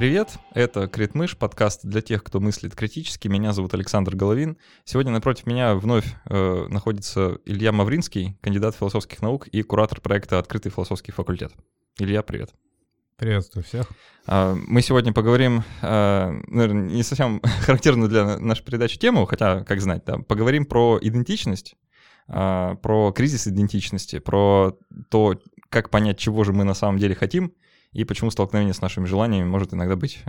Привет, это Критмыш, подкаст для тех, кто мыслит критически. Меня зовут Александр Головин. Сегодня напротив меня вновь э, находится Илья Мавринский, кандидат философских наук и куратор проекта «Открытый философский факультет». Илья, привет. Приветствую всех. А, мы сегодня поговорим, а, наверное, не совсем характерную для нашей передачи тему, хотя, как знать, да, поговорим про идентичность, а, про кризис идентичности, про то, как понять, чего же мы на самом деле хотим, и почему столкновение с нашими желаниями может иногда быть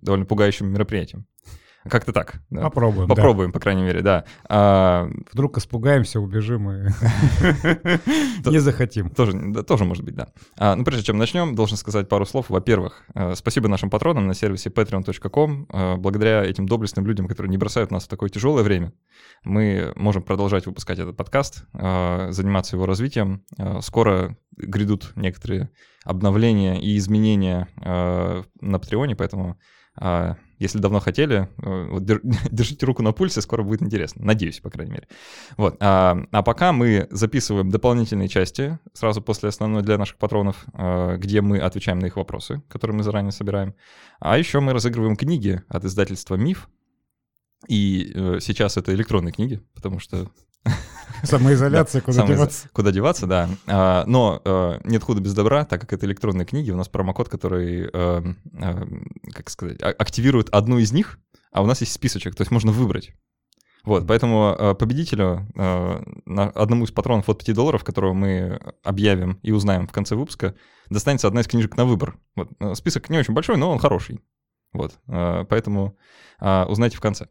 довольно пугающим мероприятием. Как-то так. Да. Попробуем. Попробуем, да. по крайней мере, да. А... Вдруг испугаемся, убежим и не захотим. Тоже, может быть, да. А, ну, прежде чем начнем, должен сказать пару слов. Во-первых, э, спасибо нашим патронам на сервисе patreon.com. Э, благодаря этим доблестным людям, которые не бросают нас в такое тяжелое время, мы можем продолжать выпускать этот подкаст, э, заниматься его развитием. Скоро грядут некоторые обновления и изменения на Патреоне, поэтому если давно хотели, э, вот держите руку на пульсе, скоро будет интересно. Надеюсь, по крайней мере. Вот. А, а пока мы записываем дополнительные части сразу после основной для наших патронов, э, где мы отвечаем на их вопросы, которые мы заранее собираем. А еще мы разыгрываем книги от издательства «Миф». И э, сейчас это электронные книги, потому что Самоизоляция, куда Самоиз... деваться. Куда деваться, да. А, но а, нет худа без добра, так как это электронные книги, у нас промокод, который, а, а, как сказать, а, активирует одну из них, а у нас есть списочек, то есть можно выбрать. Вот, поэтому э, победителю, э, одному из патронов от 5 долларов, которого мы объявим и узнаем в конце выпуска, достанется одна из книжек на выбор. Вот, список не очень большой, но он хороший. Вот, э, поэтому э, узнайте в конце.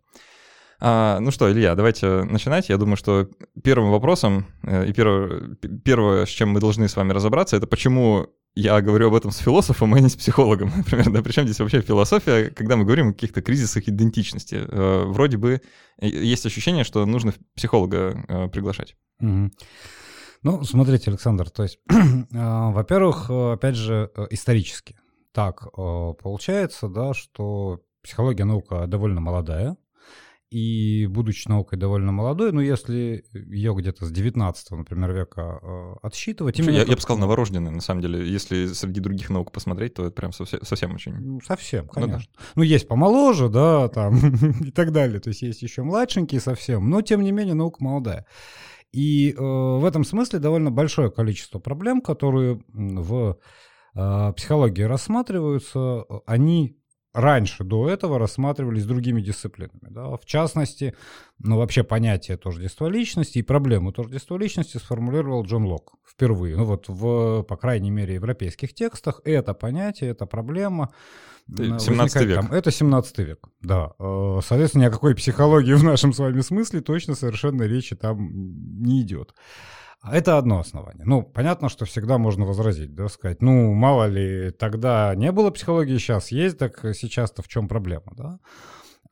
А, ну что, Илья, давайте начинать. Я думаю, что первым вопросом э, и первое, первое, с чем мы должны с вами разобраться, это почему я говорю об этом с философом, а не с психологом, например. Да, причем здесь вообще философия, когда мы говорим о каких-то кризисах идентичности. Э, вроде бы э, есть ощущение, что нужно психолога приглашать. Угу. Ну, смотрите, Александр, то есть, во-первых, опять же, исторически. Так получается, да, что психология наука довольно молодая, и будучи наукой довольно молодой, но если ее где-то с 19 например, века э, отсчитывать... Именно я, я бы сказал, новорожденный, на самом деле. Если среди других наук посмотреть, то это прям совсем, совсем очень... Ну, совсем, конечно. Ну, да. ну, есть помоложе, да, там, и так далее. То есть есть еще младшенькие совсем, но, тем не менее, наука молодая. И э, в этом смысле довольно большое количество проблем, которые в э, психологии рассматриваются, они раньше, до этого рассматривались другими дисциплинами. Да? В частности, ну, вообще понятие тождества личности и проблему тождества личности сформулировал Джон Лок впервые. Ну вот в, по крайней мере, европейских текстах это понятие, эта проблема 17 век. Там, это 17 век, да. Э, соответственно, ни о какой психологии в нашем с вами смысле точно совершенно речи там не идет. А это одно основание. Ну, понятно, что всегда можно возразить, да, сказать, ну, мало ли, тогда не было психологии, сейчас есть, так сейчас-то в чем проблема, да?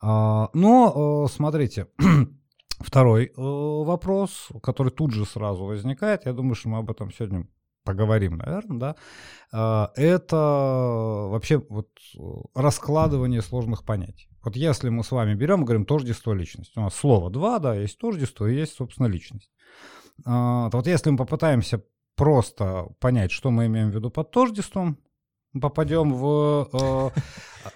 А, но, э, смотрите, второй э, вопрос, который тут же сразу возникает, я думаю, что мы об этом сегодня поговорим, наверное, да, а, это вообще вот раскладывание сложных понятий. Вот если мы с вами берем говорим тождество личности, у нас слово два, да, есть тождество и есть, собственно, личность. А, вот если мы попытаемся просто понять, что мы имеем в виду под тождеством, попадем в э,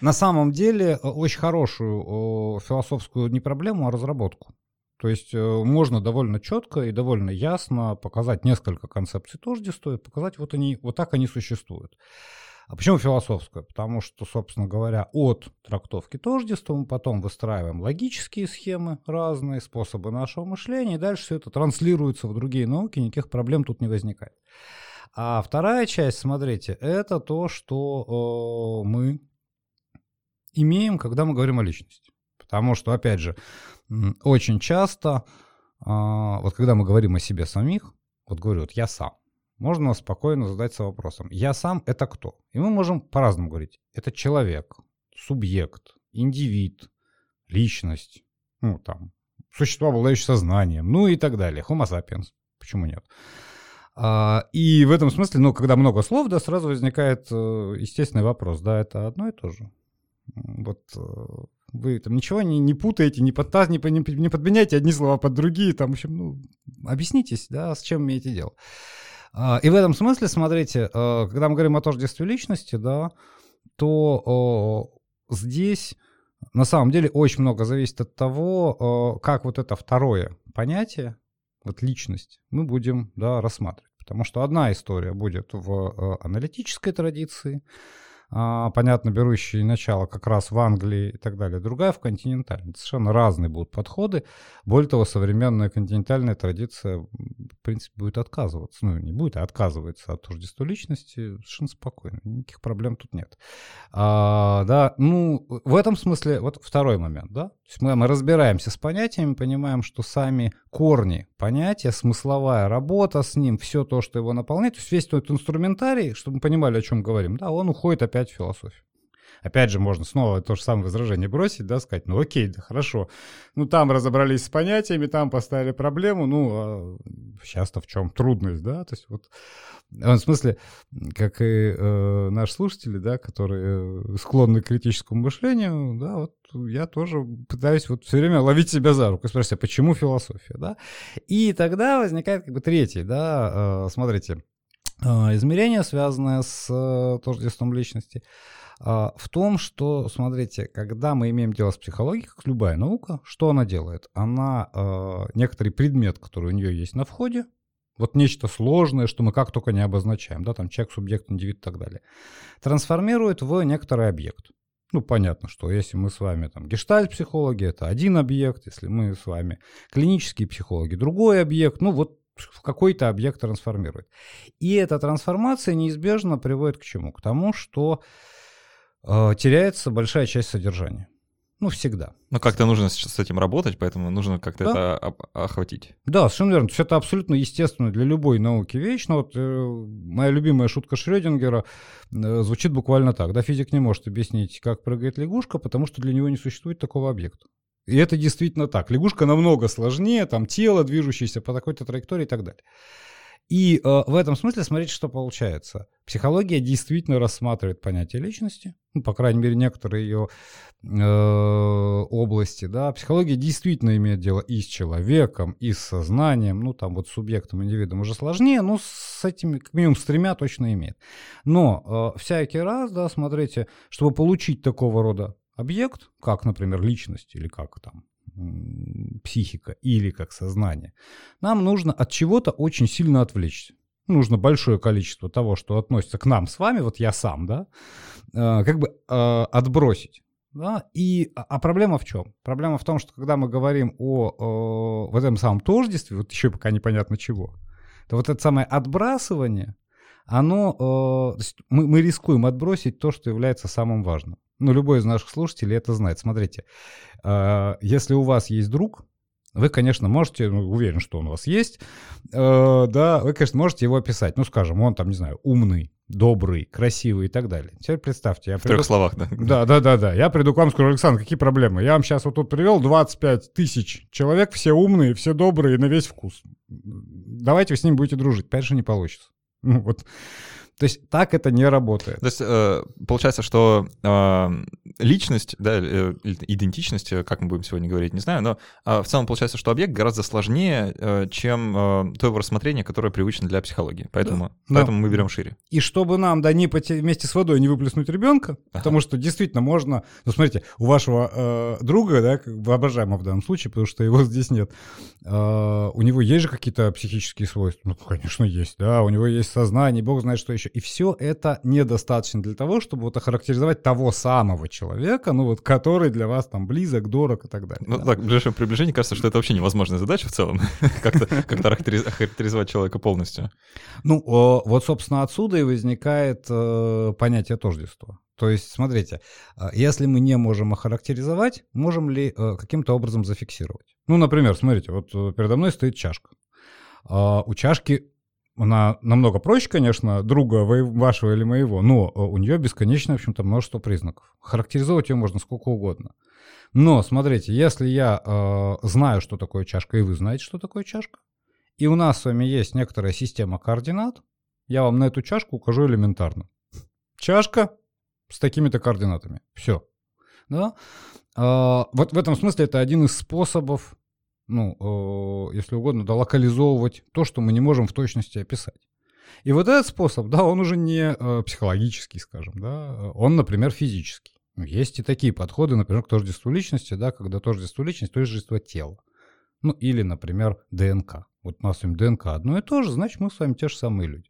на самом деле э, очень хорошую э, философскую не проблему, а разработку. То есть э, можно довольно четко и довольно ясно показать несколько концепций тождества и показать, вот они, вот так они существуют. А почему философская? Потому что, собственно говоря, от трактовки тождества мы потом выстраиваем логические схемы, разные способы нашего мышления, и дальше все это транслируется в другие науки, никаких проблем тут не возникает. А вторая часть, смотрите, это то, что э, мы имеем, когда мы говорим о личности. Потому что, опять же, очень часто, э, вот когда мы говорим о себе самих, вот говорю, вот я сам, можно спокойно задаться вопросом, я сам это кто? И мы можем по-разному говорить. Это человек, субъект, индивид, личность, ну там, существо, обладающее сознанием, ну и так далее. Homo sapiens, почему нет? А, и в этом смысле, ну, когда много слов, да, сразу возникает э, естественный вопрос, да, это одно и то же. Вот э, вы там ничего не, не путаете, не, подтаз, не, не, не подменяйте одни слова под другие, там, в общем, ну, объяснитесь, да, с чем имеете дело. А, и в этом смысле, смотрите, а, когда мы говорим о тождестве личности, да, то здесь на самом деле очень много зависит от того, как вот это второе понятие, вот личность, мы будем да, рассматривать. Потому что одна история будет в аналитической традиции, понятно, берущие начало как раз в Англии и так далее, другая в континентальной. Совершенно разные будут подходы. Более того, современная континентальная традиция, в принципе, будет отказываться. Ну, не будет, а отказывается от тождества личности совершенно спокойно. Никаких проблем тут нет. А, да, ну, в этом смысле, вот второй момент, да. То есть мы, мы разбираемся с понятиями, понимаем, что сами корни понятия, смысловая работа с ним, все то, что его наполняет, то есть весь этот инструментарий, чтобы мы понимали, о чем говорим, да, он уходит опять опять философию. Опять же, можно снова то же самое возражение бросить, да, сказать, ну окей, да хорошо. Ну там разобрались с понятиями, там поставили проблему, ну а сейчас-то в чем трудность, да, то есть вот в смысле, как и э, наши слушатели, да, которые э, склонны к критическому мышлению, да, вот я тоже пытаюсь вот все время ловить себя за руку и спросить, а почему философия, да? И тогда возникает как бы третий, да, э, смотрите, а, измерение, связанное с э, тождеством личности, а, в том, что, смотрите, когда мы имеем дело с психологией, как любая наука, что она делает? Она а, некоторый предмет, который у нее есть на входе, вот нечто сложное, что мы как только не обозначаем, да, там человек, субъект, индивид и так далее, трансформирует в некоторый объект. Ну, понятно, что если мы с вами там гештальт-психологи, это один объект, если мы с вами клинические психологи, другой объект, ну вот в какой-то объект трансформирует. И эта трансформация неизбежно приводит к чему? К тому, что э, теряется большая часть содержания. Ну, всегда. Ну, как-то нужно с этим работать, поэтому нужно как-то да. это охватить. Да, совершенно верно. То есть это абсолютно естественно для любой науки вещь. Но вот э, моя любимая шутка Шрёдингера э, звучит буквально так. Да, физик не может объяснить, как прыгает лягушка, потому что для него не существует такого объекта. И это действительно так. Лягушка намного сложнее, там тело, движущееся по такой-то траектории и так далее. И э, в этом смысле смотрите, что получается. Психология действительно рассматривает понятие личности, ну, по крайней мере, некоторые ее э, области, да. Психология действительно имеет дело и с человеком, и с сознанием, ну, там вот субъектом, индивидом уже сложнее, но с этими, как минимум, с тремя точно имеет. Но э, всякий раз, да, смотрите, чтобы получить такого рода объект, как, например, личность или как там психика или как сознание, нам нужно от чего-то очень сильно отвлечься. Нужно большое количество того, что относится к нам с вами, вот я сам, да, э, как бы э, отбросить. Да? И, а, а проблема в чем? Проблема в том, что когда мы говорим о, о вот этом самом тождестве, вот еще пока непонятно чего, то вот это самое отбрасывание, оно, э, мы, мы рискуем отбросить то, что является самым важным. Ну, любой из наших слушателей это знает. Смотрите, э, если у вас есть друг, вы, конечно, можете, ну, уверен, что он у вас есть, э, да, вы, конечно, можете его описать. Ну, скажем, он там, не знаю, умный, добрый, красивый и так далее. Теперь представьте, я В приду... трех словах, да? Да, да, да, да. Я приду к вам, скажу, Александр, какие проблемы? Я вам сейчас вот тут привел 25 тысяч человек, все умные, все добрые, на весь вкус. Давайте вы с ними будете дружить. Конечно, не получится. Ну, вот то есть так это не работает. То есть э, получается, что э, личность, да, э, идентичность, как мы будем сегодня говорить, не знаю, но в целом получается, что объект гораздо сложнее, чем то его рассмотрение, которое привычно для психологии. Поэтому, да. поэтому да. мы берем шире. И чтобы нам, да, не поте- вместе с водой не выплеснуть ребенка, ага. потому что действительно можно, ну смотрите, у вашего э, друга, да, воображаемого в данном случае, потому что его здесь нет, э, у него есть же какие-то психические свойства? Ну, конечно, есть, да, у него есть сознание, бог знает, что еще еще. И все это недостаточно для того, чтобы вот охарактеризовать того самого человека, ну вот, который для вас там близок, дорог и так далее. Ну да. так, в ближайшем приближении кажется, что это вообще невозможная задача в целом, как-то охарактеризовать человека полностью. Ну, вот, собственно, отсюда и возникает э, понятие тождества. То есть, смотрите, э, если мы не можем охарактеризовать, можем ли э, каким-то образом зафиксировать? Ну, например, смотрите, вот передо мной стоит чашка. А, у чашки она намного проще, конечно, друга вашего или моего, но э, у нее бесконечное, в общем-то, множество признаков. Характеризовать ее можно сколько угодно. Но, смотрите, если я э, знаю, что такое чашка, и вы знаете, что такое чашка, и у нас с вами есть некоторая система координат, я вам на эту чашку укажу элементарно. Чашка с такими-то координатами. Все. Да? Э, вот в этом смысле это один из способов ну, э, если угодно, да, локализовывать то, что мы не можем в точности описать. И вот этот способ, да, он уже не э, психологический, скажем, да, он, например, физический. Ну, есть и такие подходы, например, к тождеству личности, да, когда тождество личности, тождество тела. Ну, или, например, ДНК. Вот у нас вами ДНК одно и то же, значит, мы с вами те же самые люди.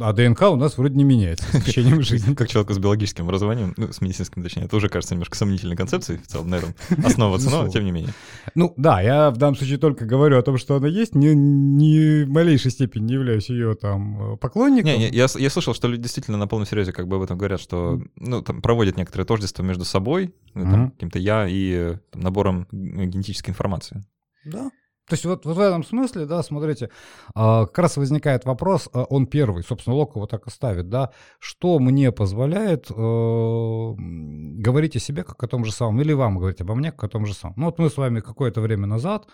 А ДНК у нас вроде не меняется с течением жизни. Как человеку с биологическим образованием, ну, с медицинским, точнее, это уже кажется немножко сомнительной концепцией в целом на этом основываться, но тем не менее. Ну, да, я в данном случае только говорю о том, что она есть, ни, ни в малейшей степени не являюсь ее там поклонником. Не, я, я слышал, что люди действительно на полном серьезе как бы об этом говорят, что, ну, там проводят некоторые тождества между собой, ну, там, каким-то я и там, набором генетической информации. Да, то есть вот, вот в этом смысле, да, смотрите, а, как раз возникает вопрос, а, он первый, собственно, Лок его так и ставит, да, что мне позволяет э, говорить о себе как о том же самом, или вам говорить обо мне как о том же самом. Ну вот мы с вами какое-то время назад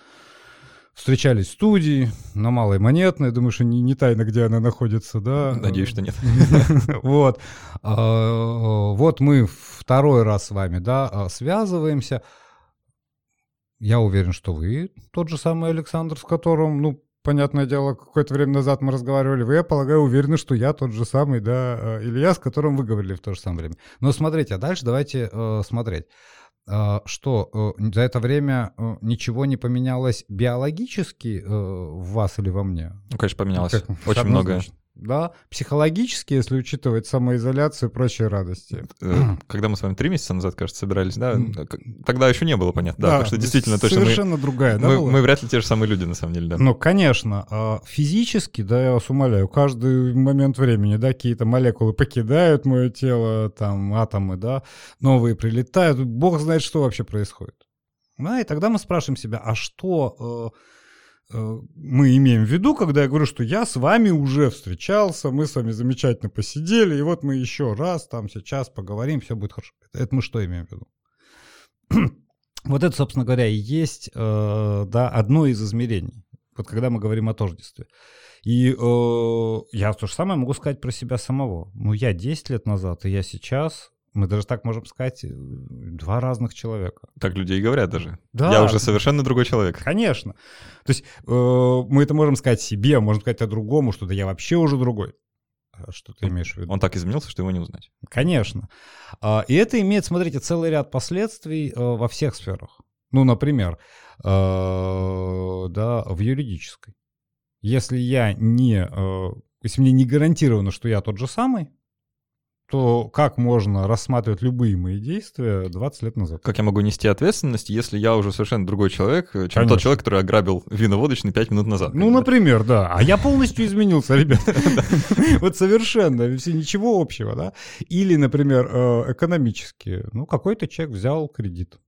встречались в студии на Малой Монетной, думаю, что не, не тайно, где она находится, да? Надеюсь, что нет. Вот. А, вот мы второй раз с вами, да, связываемся – я уверен, что вы тот же самый Александр, с которым, ну, понятное дело, какое-то время назад мы разговаривали. Вы, я полагаю, уверены, что я тот же самый, да, э, Илья, с которым вы говорили в то же самое время. Но смотрите, а дальше давайте э, смотреть. Э, что, э, за это время ничего не поменялось биологически в вас или во мне? Ну, конечно, поменялось. Как, Очень многое да, психологически, если учитывать самоизоляцию и прочие радости. Э, когда мы с вами три месяца назад, кажется, собирались, да, тогда еще не было понятно, да, да потому что действительно точно совершенно мы, другая, да, мы, была? мы вряд ли те же самые люди на самом деле, да. Ну, конечно, а физически, да, я вас умоляю, каждый момент времени, да, какие-то молекулы покидают мое тело, там атомы, да, новые прилетают, бог знает, что вообще происходит. Да, и тогда мы спрашиваем себя, а что э, Э, мы имеем в виду, когда я говорю, что я с вами уже встречался, мы с вами замечательно посидели, и вот мы еще раз там сейчас поговорим, все будет хорошо. Это мы что имеем в виду? вот это, собственно говоря, и есть э, да, одно из измерений, вот когда мы говорим о тождестве. И э, я то же самое могу сказать про себя самого. Ну, я 10 лет назад, и я сейчас мы даже так можем сказать, э, два разных человека. Так люди и говорят даже. Да. Я уже совершенно другой человек. Конечно. То есть э, мы это можем сказать себе, можем сказать о другому, что да я вообще уже другой. А что ты имеешь в виду? Он так изменился, что его не узнать. Конечно. А, и это имеет, смотрите, целый ряд последствий э, во всех сферах. Ну, например, э, да, в юридической. Если я не, э, если мне не гарантировано, что я тот же самый, то как можно рассматривать любые мои действия 20 лет назад? Как я могу нести ответственность, если я уже совершенно другой человек, чем Конечно. тот человек, который ограбил виноводочный 5 минут назад? Ну, например, да. А я полностью изменился, ребят. Вот совершенно, все ничего общего, да. Или, например, э, экономически. Ну, какой-то человек взял кредит.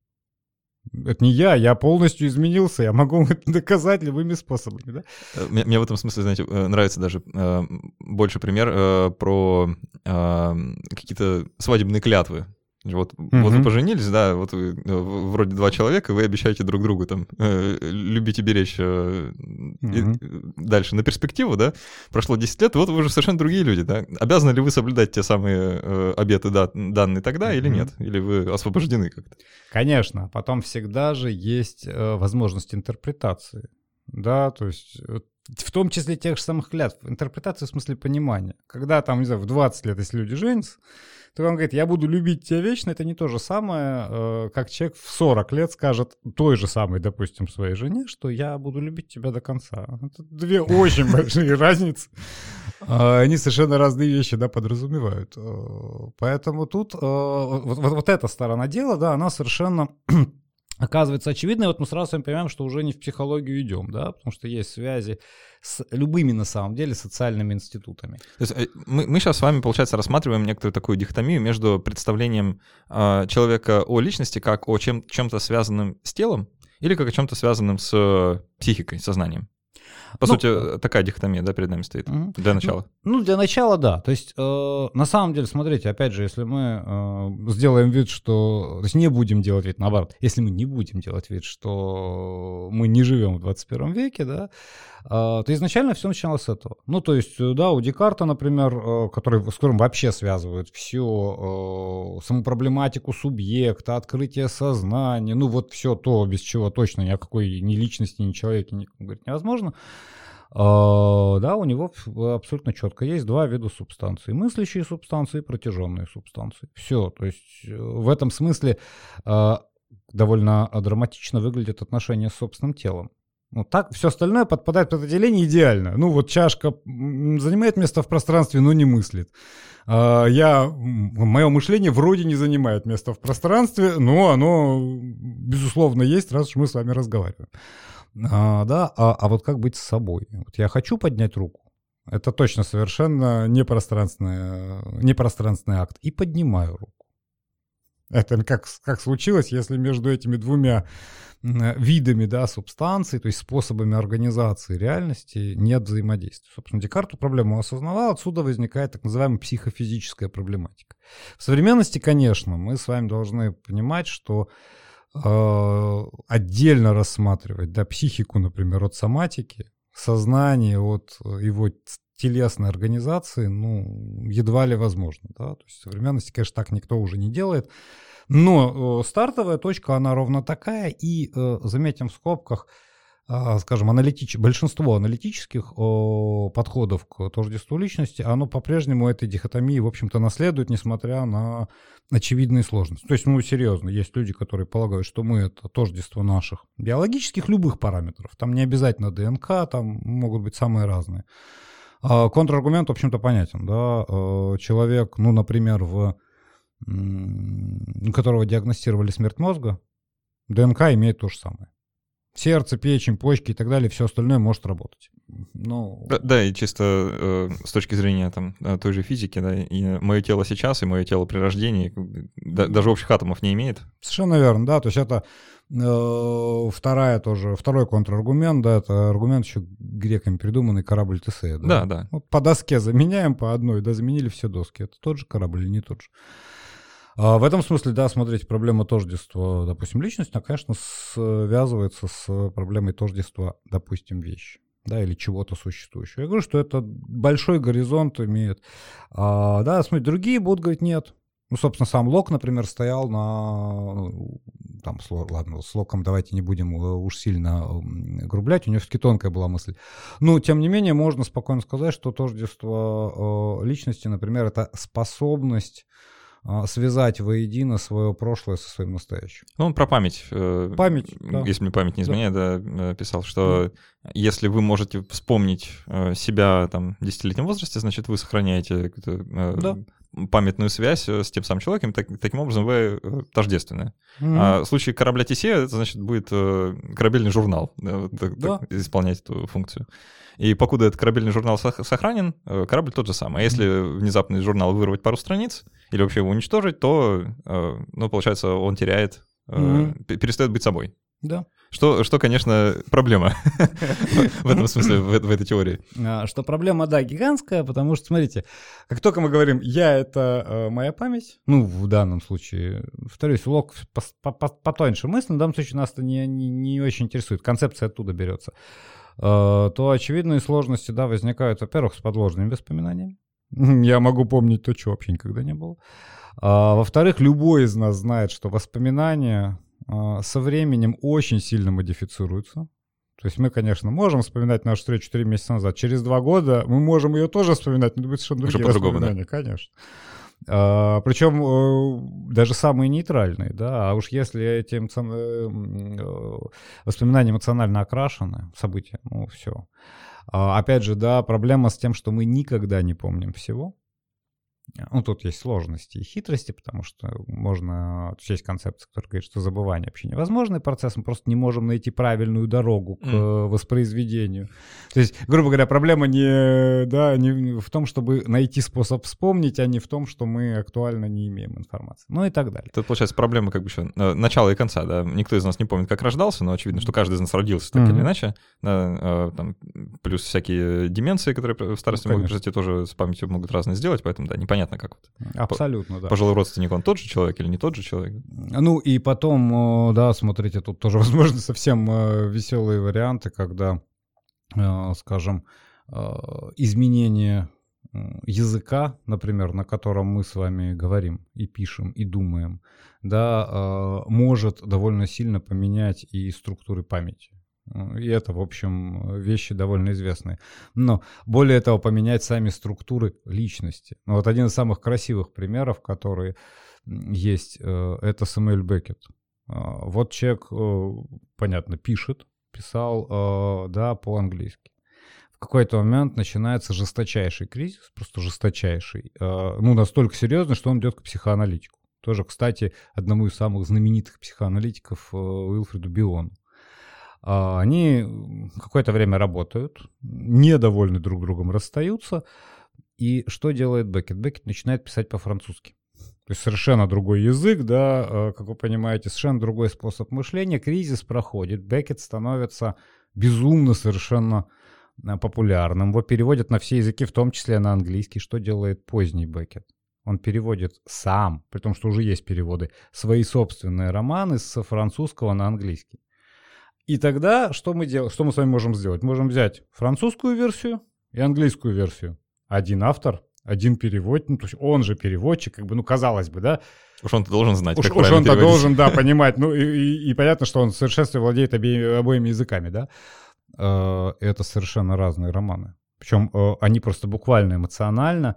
Это не я, я полностью изменился, я могу это доказать любыми способами. Да? Э, мне, мне в этом смысле, знаете, э, нравится даже э, больше пример э, про э, какие-то свадебные клятвы. Вот, mm-hmm. вот вы поженились, да, вот вы э, вроде два человека, вы обещаете друг другу там э, любить и беречь э, mm-hmm. и дальше на перспективу, да. Прошло 10 лет, вот вы уже совершенно другие люди, да. Обязаны ли вы соблюдать те самые э, обеты да, данные тогда mm-hmm. или нет? Или вы освобождены как-то? Конечно, потом всегда же есть э, возможность интерпретации, да, то есть в том числе тех же самых клятв. Интерпретация в смысле понимания. Когда там, не знаю, в 20 лет, если люди женятся, то он говорит, я буду любить тебя вечно, это не то же самое, э, как человек в 40 лет скажет той же самой, допустим, своей жене, что я буду любить тебя до конца. Это две очень большие разницы. А, они совершенно разные вещи, да, подразумевают. Э, поэтому тут э, вот эта сторона дела, да, она совершенно оказывается очевидной. Вот мы сразу понимаем, что уже не в психологию идем, да, потому что есть связи с любыми, на самом деле, социальными институтами. То есть э, мы, мы сейчас с вами, получается, рассматриваем некоторую такую дихотомию между представлением э, человека о личности как о чем, чем-то связанным с телом или как о чем-то связанным с э, психикой, сознанием. По ну, сути, такая дихотомия, да, перед нами стоит угу. для начала. Ну, ну, для начала, да. То есть, э, на самом деле, смотрите, опять же, если мы э, сделаем вид, что... То есть, не будем делать вид, наоборот, если мы не будем делать вид, что мы не живем в 21 веке, да, э, то изначально все начиналось с этого. Ну, то есть, да, у Декарта, например, э, который, с которым вообще связывают всю э, саму проблематику субъекта, открытие сознания, ну, вот все то, без чего точно ни о какой ни личности, ни человеке говорить невозможно, А, да, у него абсолютно четко есть два вида субстанций. Мыслящие субстанции и протяженные субстанции. Все. То есть э, в этом смысле а, довольно драматично выглядит отношение с собственным телом. Ну, так все остальное подпадает под определение идеально. Ну, вот чашка занимает место в пространстве, но не мыслит. А, я, мое мышление вроде не занимает место в пространстве, но оно, безусловно, есть, раз уж мы с вами разговариваем. А, да, а, а вот как быть с собой? Вот я хочу поднять руку. Это точно совершенно непространственный, непространственный акт. И поднимаю руку. Это как, как случилось, если между этими двумя видами да, субстанций, то есть способами организации реальности нет взаимодействия. Собственно, Декарт эту проблему осознавал, отсюда возникает так называемая психофизическая проблематика. В современности, конечно, мы с вами должны понимать, что Э, отдельно рассматривать, да, психику, например, от соматики, сознание от его телесной организации, ну, едва ли возможно, да, то есть в современности, конечно, так никто уже не делает, но э, стартовая точка, она ровно такая, и, э, заметим в скобках, а, скажем, аналитич... большинство аналитических о, подходов к тождеству личности, оно по-прежнему этой дихотомии, в общем-то, наследует, несмотря на очевидные сложности. То есть, ну, серьезно, есть люди, которые полагают, что мы — это тождество наших биологических любых параметров. Там не обязательно ДНК, там могут быть самые разные. А контраргумент, в общем-то, понятен. Да? А, человек, ну, например, в которого диагностировали смерть мозга, ДНК имеет то же самое сердце, печень, почки и так далее, все остальное может работать. Ну... Да, да, и чисто э, с точки зрения там, э, той же физики, да, и мое тело сейчас, и мое тело при рождении да, даже общих атомов не имеет. Совершенно верно, да, то есть это э, вторая тоже, второй контраргумент, да, это аргумент еще греками придуманный корабль Тесея. Да, да. да. Вот по доске заменяем по одной, да, заменили все доски. Это тот же корабль или не тот же. А в этом смысле, да, смотрите, проблема тождества, допустим, личности, она, конечно, связывается с проблемой тождества, допустим, вещи да, или чего-то существующего. Я говорю, что это большой горизонт имеет. А, да, смотрите, другие будут говорить нет. Ну, собственно, сам Лок, например, стоял на... Ну, там, ладно, с Локом давайте не будем э, уж сильно грублять, у него все-таки тонкая была мысль. Но, тем не менее, можно спокойно сказать, что тождество э, личности, например, это способность связать воедино свое прошлое со своим настоящим. Ну, он про память. Э, память, да. Если мне память не изменяет, да, да э, писал, что да. если вы можете вспомнить э, себя там в десятилетнем возрасте, значит, вы сохраняете да. Памятную связь с тем самым человеком, так, таким образом вы тождественны. Mm-hmm. А в случае корабля Тесея, это значит будет корабельный журнал да, да. Так, исполнять эту функцию. И покуда этот корабельный журнал сохранен, э, корабль тот же самый. А если внезапно из журнала вырвать пару страниц или вообще его уничтожить, то, э, ну, получается, он теряет, mm-hmm. перестает быть собой. Да. Что, что, конечно, проблема в этом смысле, в, в этой теории. А, что проблема, да, гигантская, потому что, смотрите, как только мы говорим «я» — это э, моя память, ну, в данном случае, повторюсь, лог потоньше мысли, в данном случае нас это не, не, не очень интересует, концепция оттуда берется. Э, то очевидные сложности, да, возникают, во-первых, с подложными воспоминаниями. Я могу помнить то, чего вообще никогда не было. А, во-вторых, любой из нас знает, что воспоминания со временем очень сильно модифицируются. То есть мы, конечно, можем вспоминать нашу встречу три месяца назад. Через два года мы можем ее тоже вспоминать, но это будет совершенно другие воспоминания, да? конечно. А, причем э, даже самые нейтральные, да, а уж если эти эмоцион... Э, э, воспоминания эмоционально окрашены, события, ну все. А, опять же, да, проблема с тем, что мы никогда не помним всего. Ну, тут есть сложности и хитрости, потому что можно... Тут есть концепция, которая говорит, что забывание вообще невозможный процесс, мы просто не можем найти правильную дорогу к mm. воспроизведению. То есть, грубо говоря, проблема не, да, не в том, чтобы найти способ вспомнить, а не в том, что мы актуально не имеем информации. Ну и так далее. Тут, получается, проблема как бы еще э, начала и конца, да. Никто из нас не помнит, как рождался, но очевидно, что каждый из нас родился так mm-hmm. или иначе. Да, э, там, плюс всякие деменции, которые в старости ну, могут произойти, тоже с памятью могут разные сделать, поэтому, да, непонятно непонятно как вот. Абсолютно, да. Пожилой родственник, он тот же человек или не тот же человек? Ну и потом, да, смотрите, тут тоже, возможно, совсем э, веселые варианты, когда, э, скажем, э, изменение языка, например, на котором мы с вами говорим и пишем и думаем, да, может довольно сильно поменять и структуры памяти. И это, в общем, вещи довольно известные. Но более того, поменять сами структуры личности. Ну, вот один из самых красивых примеров, который есть, э, это Сэмюэль Беккет. А, вот человек, э, понятно, пишет, писал, э, да, по-английски. В какой-то момент начинается жесточайший кризис, просто жесточайший. Ну, настолько серьезный, что он идет к психоаналитику. Тоже, кстати, одному из самых знаменитых психоаналитиков Уилфреду Биону. А, они какое-то время работают, недовольны друг другом, расстаются. И что делает Беккет? Беккет начинает писать по-французски. То есть совершенно другой язык, да, а, как вы понимаете, совершенно другой способ мышления. Кризис проходит, Беккет становится безумно совершенно а, популярным. Его переводят на все языки, в том числе на английский. Что делает поздний Беккет? Он переводит сам, при том, что уже есть переводы, свои собственные романы с французского на английский. И тогда что мы делаем? Что мы с вами можем сделать? Можем взять французскую версию и английскую версию. Один автор, один переводчик, ну, то есть он же переводчик, как бы, ну, казалось бы, да. Уж он-то должен знать, Уж, уж он-то должен, да, понимать. Ну, и, и, и понятно, что он в совершенстве владеет обе, обоими языками, да. Э, это совершенно разные романы. Причем э, они просто буквально эмоционально,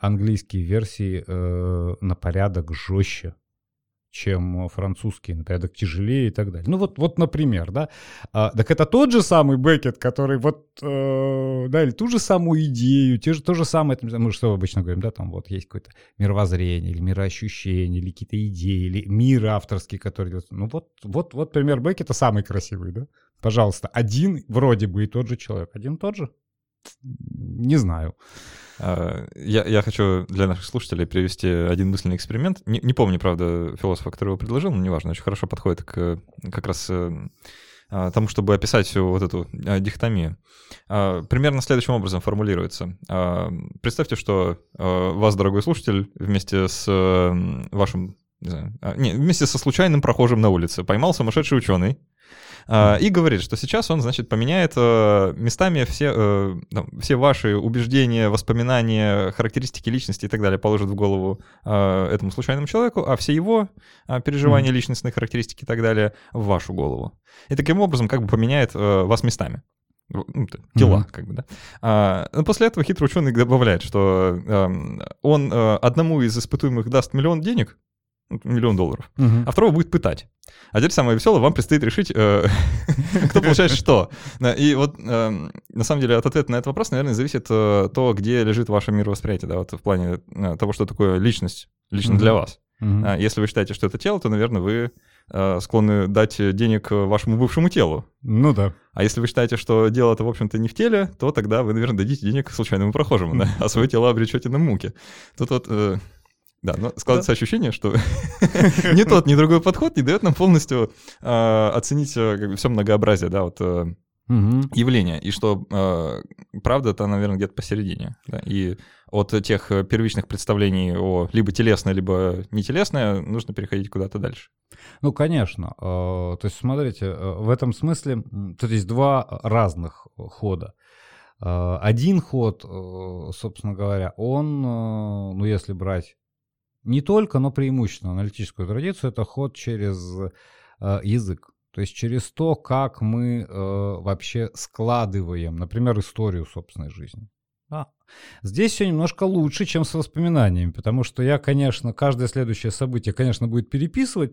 английские версии э, на порядок жестче чем французский, на порядок тяжелее и так далее. Ну вот, вот например, да. А, так это тот же самый Беккет, который вот, э, да, или ту же самую идею, те же, то же самое, мы что обычно говорим, да, там вот есть какое-то мировоззрение или мироощущение, или какие-то идеи, или мир авторский, который... Ну вот, вот, вот пример Беккета самый красивый, да. Пожалуйста, один вроде бы и тот же человек, один тот же? Не знаю. А, я, я хочу для наших слушателей привести один мысленный эксперимент. Не, не помню, правда, философа, который его предложил, но неважно, очень хорошо подходит к как раз э, а, тому, чтобы описать всю вот эту а, дихотомию. Примерно следующим образом формулируется. Представьте, что вас, дорогой слушатель, вместе с вашим не знаю, не, вместе со случайным прохожим на улице поймал сумасшедший ученый, и говорит, что сейчас он, значит, поменяет uh, местами все, uh, все ваши убеждения, воспоминания, характеристики личности и так далее положит в голову этому случайному человеку, а все его переживания, mm-hmm. личностные характеристики и так далее в вашу голову. И таким образом как бы поменяет вас местами. Ну, тела, mm-hmm. как бы, да. А, но после этого хитрый ученый добавляет, что э, он э, одному из испытуемых даст миллион денег, миллион долларов, угу. а второго будет пытать. А теперь самое веселое, вам предстоит решить, э, кто получает что. И вот эм, на самом деле от ответа на этот вопрос, наверное, зависит э, то, где лежит ваше мировосприятие, да, вот в плане э, того, что такое личность, лично для вас. А если вы считаете, что это тело, то, наверное, вы склонны дать денег вашему бывшему телу. Ну да. А если вы считаете, что дело это, в общем-то, не в теле, то тогда вы, наверное, дадите денег случайному прохожему, да, а свое тело обречете на муки. Тут вот да, но складывается да. ощущение, что ни тот, ни другой подход не дает нам полностью а, оценить э, как бы, все многообразие, да, вот угу. явления. И что э, правда это, наверное, где-то посередине. Да? И от тех первичных представлений о либо телесное, либо нетелесное нужно переходить куда-то дальше. Ну, конечно. То есть, смотрите, в этом смысле тут есть два разных хода. Один ход, собственно говоря, он, ну, если брать не только, но преимущественно аналитическую традицию, это ход через э, язык. То есть через то, как мы э, вообще складываем, например, историю собственной жизни. Да. Здесь все немножко лучше, чем с воспоминаниями, потому что я, конечно, каждое следующее событие, конечно, будет переписывать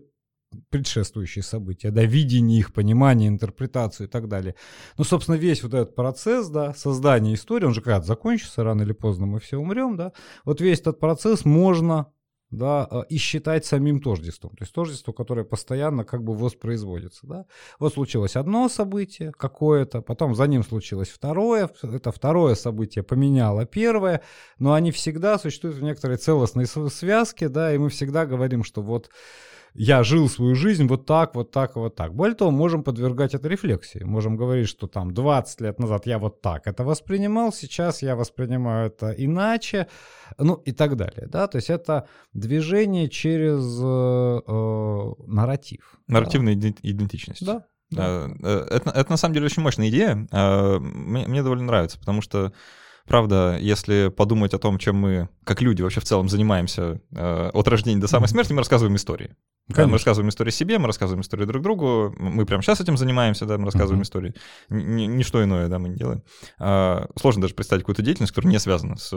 предшествующие события, да, видение их, понимание, интерпретацию и так далее. Ну, собственно, весь вот этот процесс, да, создания истории, он же когда-то закончится, рано или поздно мы все умрем, да, вот весь этот процесс можно да, а, и считать самим тождеством. То есть тождество, которое постоянно как бы воспроизводится. Да? Вот случилось одно событие какое-то, потом за ним случилось второе, это второе событие поменяло первое, но они всегда существуют в некоторой целостной связке, да, и мы всегда говорим, что вот я жил свою жизнь вот так, вот так, вот так. Более того, можем подвергать это рефлексии. Можем говорить, что там 20 лет назад я вот так это воспринимал, сейчас я воспринимаю это иначе, ну и так далее. Да? То есть это движение через э, э, нарратив. Нарративная да? идентичность. Да. да. Э, это, это на самом деле очень мощная идея. Э, мне, мне довольно нравится, потому что Правда, если подумать о том, чем мы, как люди, вообще в целом занимаемся э, от рождения до самой смерти, мы рассказываем истории. Да, мы рассказываем истории себе, мы рассказываем истории друг другу, мы прямо сейчас этим занимаемся, да, мы рассказываем uh-huh. истории. Н- ничто иное, да, мы не делаем. А, сложно даже представить какую-то деятельность, которая не связана с...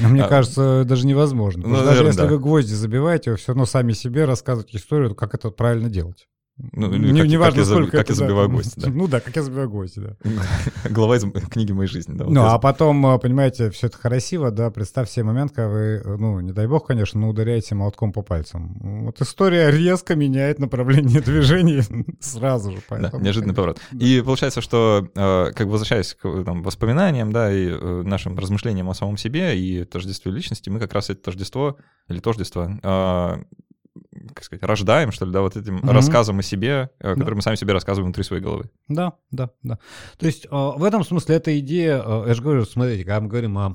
Мне а, кажется, даже невозможно. Ну, даже если вы гвозди забиваете, вы все равно сами себе рассказываете историю, как это правильно делать. Ну, не, как, не важно, как сколько я, как я забиваю да. гвозди, да. Ну да, как я забиваю гвозди, да. Глава из книги моей жизни, да. Вот ну, я... а потом, э, понимаете, все это красиво, да, представь себе момент, когда вы, ну, не дай бог, конечно, но ударяете молотком по пальцам. Вот история резко меняет направление движения сразу же. Поэтому, да, неожиданный поворот. Да. И получается, что, э, как бы возвращаясь к там, воспоминаниям, да, и э, нашим размышлениям о самом себе и тождестве личности, мы как раз это тождество или тождество как сказать, рождаем, что ли, да, вот этим mm-hmm. рассказом о себе, э, который да. мы сами себе рассказываем внутри своей головы. Да, да, да. То есть а, в этом смысле эта идея, а, я же говорю, смотрите, когда мы говорим о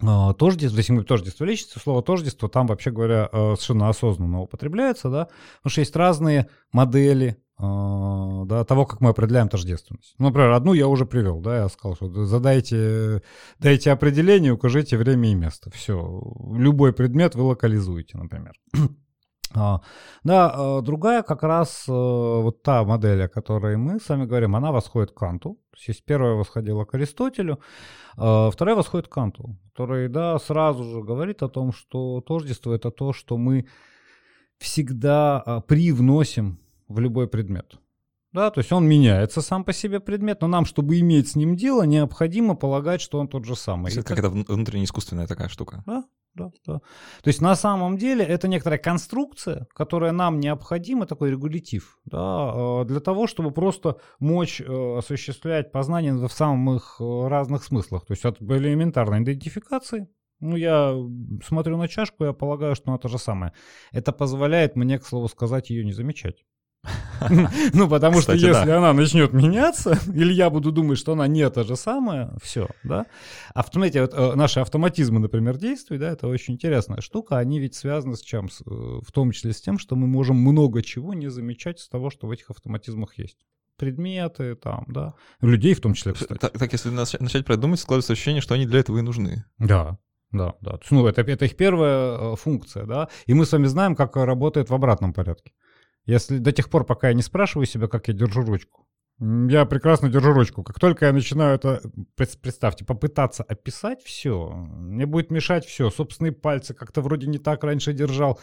а, тождество, если мы тождество личности, слово тождество там, вообще говоря, совершенно осознанно употребляется, да, потому что есть разные модели да, того, как мы определяем тождественность. Ну, например, одну я уже привел, да, я сказал, что задайте, дайте определение, укажите время и место. Все, любой предмет вы локализуете, например. А, да, а, другая как раз э, вот та модель, о которой мы с вами говорим, она восходит к Канту. То есть первая восходила к Аристотелю, а вторая восходит к Канту, который, да, сразу же говорит о том, что тождество — это то, что мы всегда привносим в любой предмет. Да, то есть он меняется сам по себе предмет, но нам, чтобы иметь с ним дело, необходимо полагать, что он тот же самый. Это как это внутренне искусственная такая штука. Да, да, да. То есть на самом деле это некоторая конструкция, которая нам необходима, такой регулятив, да, а, для того, чтобы просто мочь э, осуществлять познание в самых э, разных смыслах. То есть от элементарной идентификации, ну, я смотрю на чашку, я полагаю, что она то же самое. Это позволяет мне, к слову сказать, ее не замечать. Ну, потому что если она начнет меняться, или я буду думать, что она не та же самая, все, да. А смотрите, вот э, наши автоматизмы, например, действий, да, это очень интересная штука, они ведь связаны с чем? Э, в том числе с тем, что мы можем много чего не замечать с того, что в этих автоматизмах есть предметы, там, да, людей в том числе, кстати. Так, так если начать продумать, складывается ощущение, что они для этого и нужны. Да, да, да. Ну, это, это их первая э, функция, да. И мы с вами знаем, как работает в обратном порядке. Если до тех пор, пока я не спрашиваю себя, как я держу ручку, я прекрасно держу ручку. Как только я начинаю это, представьте, попытаться описать все, мне будет мешать все. Собственные пальцы как-то вроде не так раньше держал.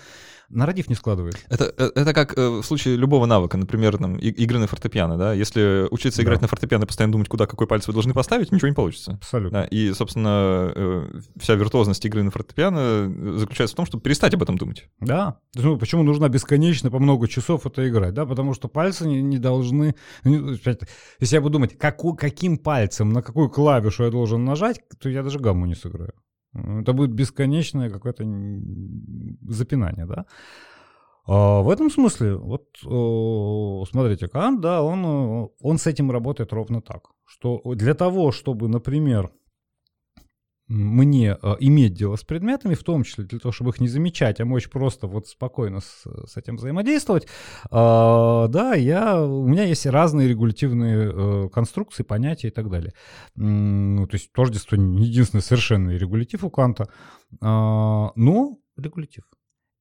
Нарратив не складывает. Это, э, это как э, в случае любого навыка, например, там, игры на фортепиано, да? Если учиться играть да. на фортепиано и постоянно думать, куда какой палец вы должны поставить, ничего не получится. Абсолютно. Да, и, собственно, э, вся виртуозность игры на фортепиано заключается в том, чтобы перестать об этом думать. Да. Ну, почему нужно бесконечно по много часов это играть, да? Потому что пальцы не, не должны если я буду думать, какой, каким пальцем, на какую клавишу я должен нажать, то я даже гамму не сыграю. Это будет бесконечное какое-то запинание, да. А в этом смысле, вот смотрите, Кант, да, он, он с этим работает ровно так, что для того, чтобы, например, мне э, иметь дело с предметами, в том числе для того, чтобы их не замечать, а мочь просто вот спокойно с, с этим взаимодействовать, э, да, я, у меня есть разные регулятивные э, конструкции, понятия и так далее. Ну, то есть тождество не единственный совершенный регулятив у Канта, э, но регулятив.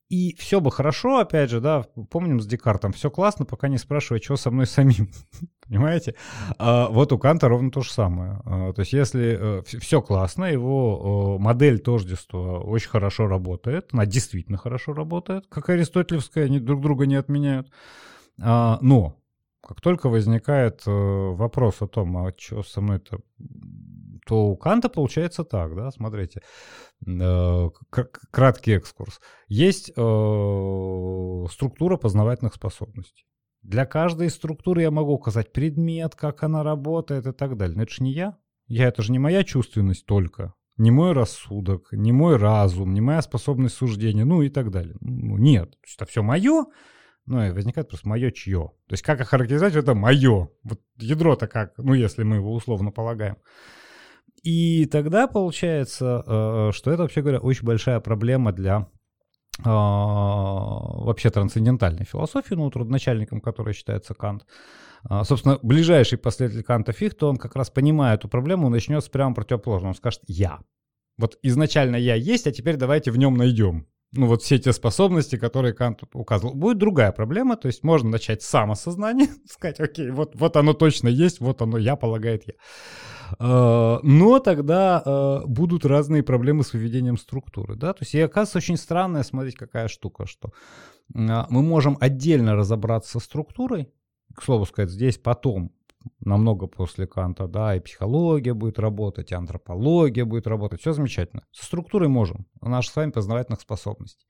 И все бы хорошо, опять же, да, помним с Декартом, все классно, пока не спрашивай, что со мной самим. Понимаете? А вот у Канта ровно то же самое. А, то есть если э, все классно, его модель тождества очень хорошо работает, она действительно хорошо работает, как аристотелевская, они друг друга не отменяют. А, но как только возникает э, вопрос о том, а что со мной-то то у Канта получается так, да, смотрите, э, краткий экскурс. Есть э, структура познавательных способностей. Для каждой структуры я могу указать предмет, как она работает и так далее. Но это же не я. Я, это же не моя чувственность только, не мой рассудок, не мой разум, не моя способность суждения, ну и так далее. Ну, нет, это все мое, ну и возникает просто мое чье. То есть как охарактеризовать это мое? Вот ядро-то как, ну если мы его условно полагаем. И тогда получается, э, что это, вообще говоря, очень большая проблема для э, вообще трансцендентальной философии, ну, трудначальником, который считается Кант. А, собственно, ближайший последователь Канта Фихта, он как раз понимая эту проблему, он начнет с прямо противоположного. Он скажет «я». Вот изначально я есть, а теперь давайте в нем найдем ну вот все те способности, которые Кант указывал. Будет другая проблема, то есть можно начать с самосознания, сказать, окей, вот, вот оно точно есть, вот оно я, полагает я. А, но тогда а, будут разные проблемы с выведением структуры, да, то есть и оказывается очень странная, смотрите, какая штука, что а, мы можем отдельно разобраться со структурой, к слову сказать, здесь потом намного после Канта, да, и психология будет работать, и антропология будет работать, все замечательно. Со структурой можем, наших с вами познавательных способностей.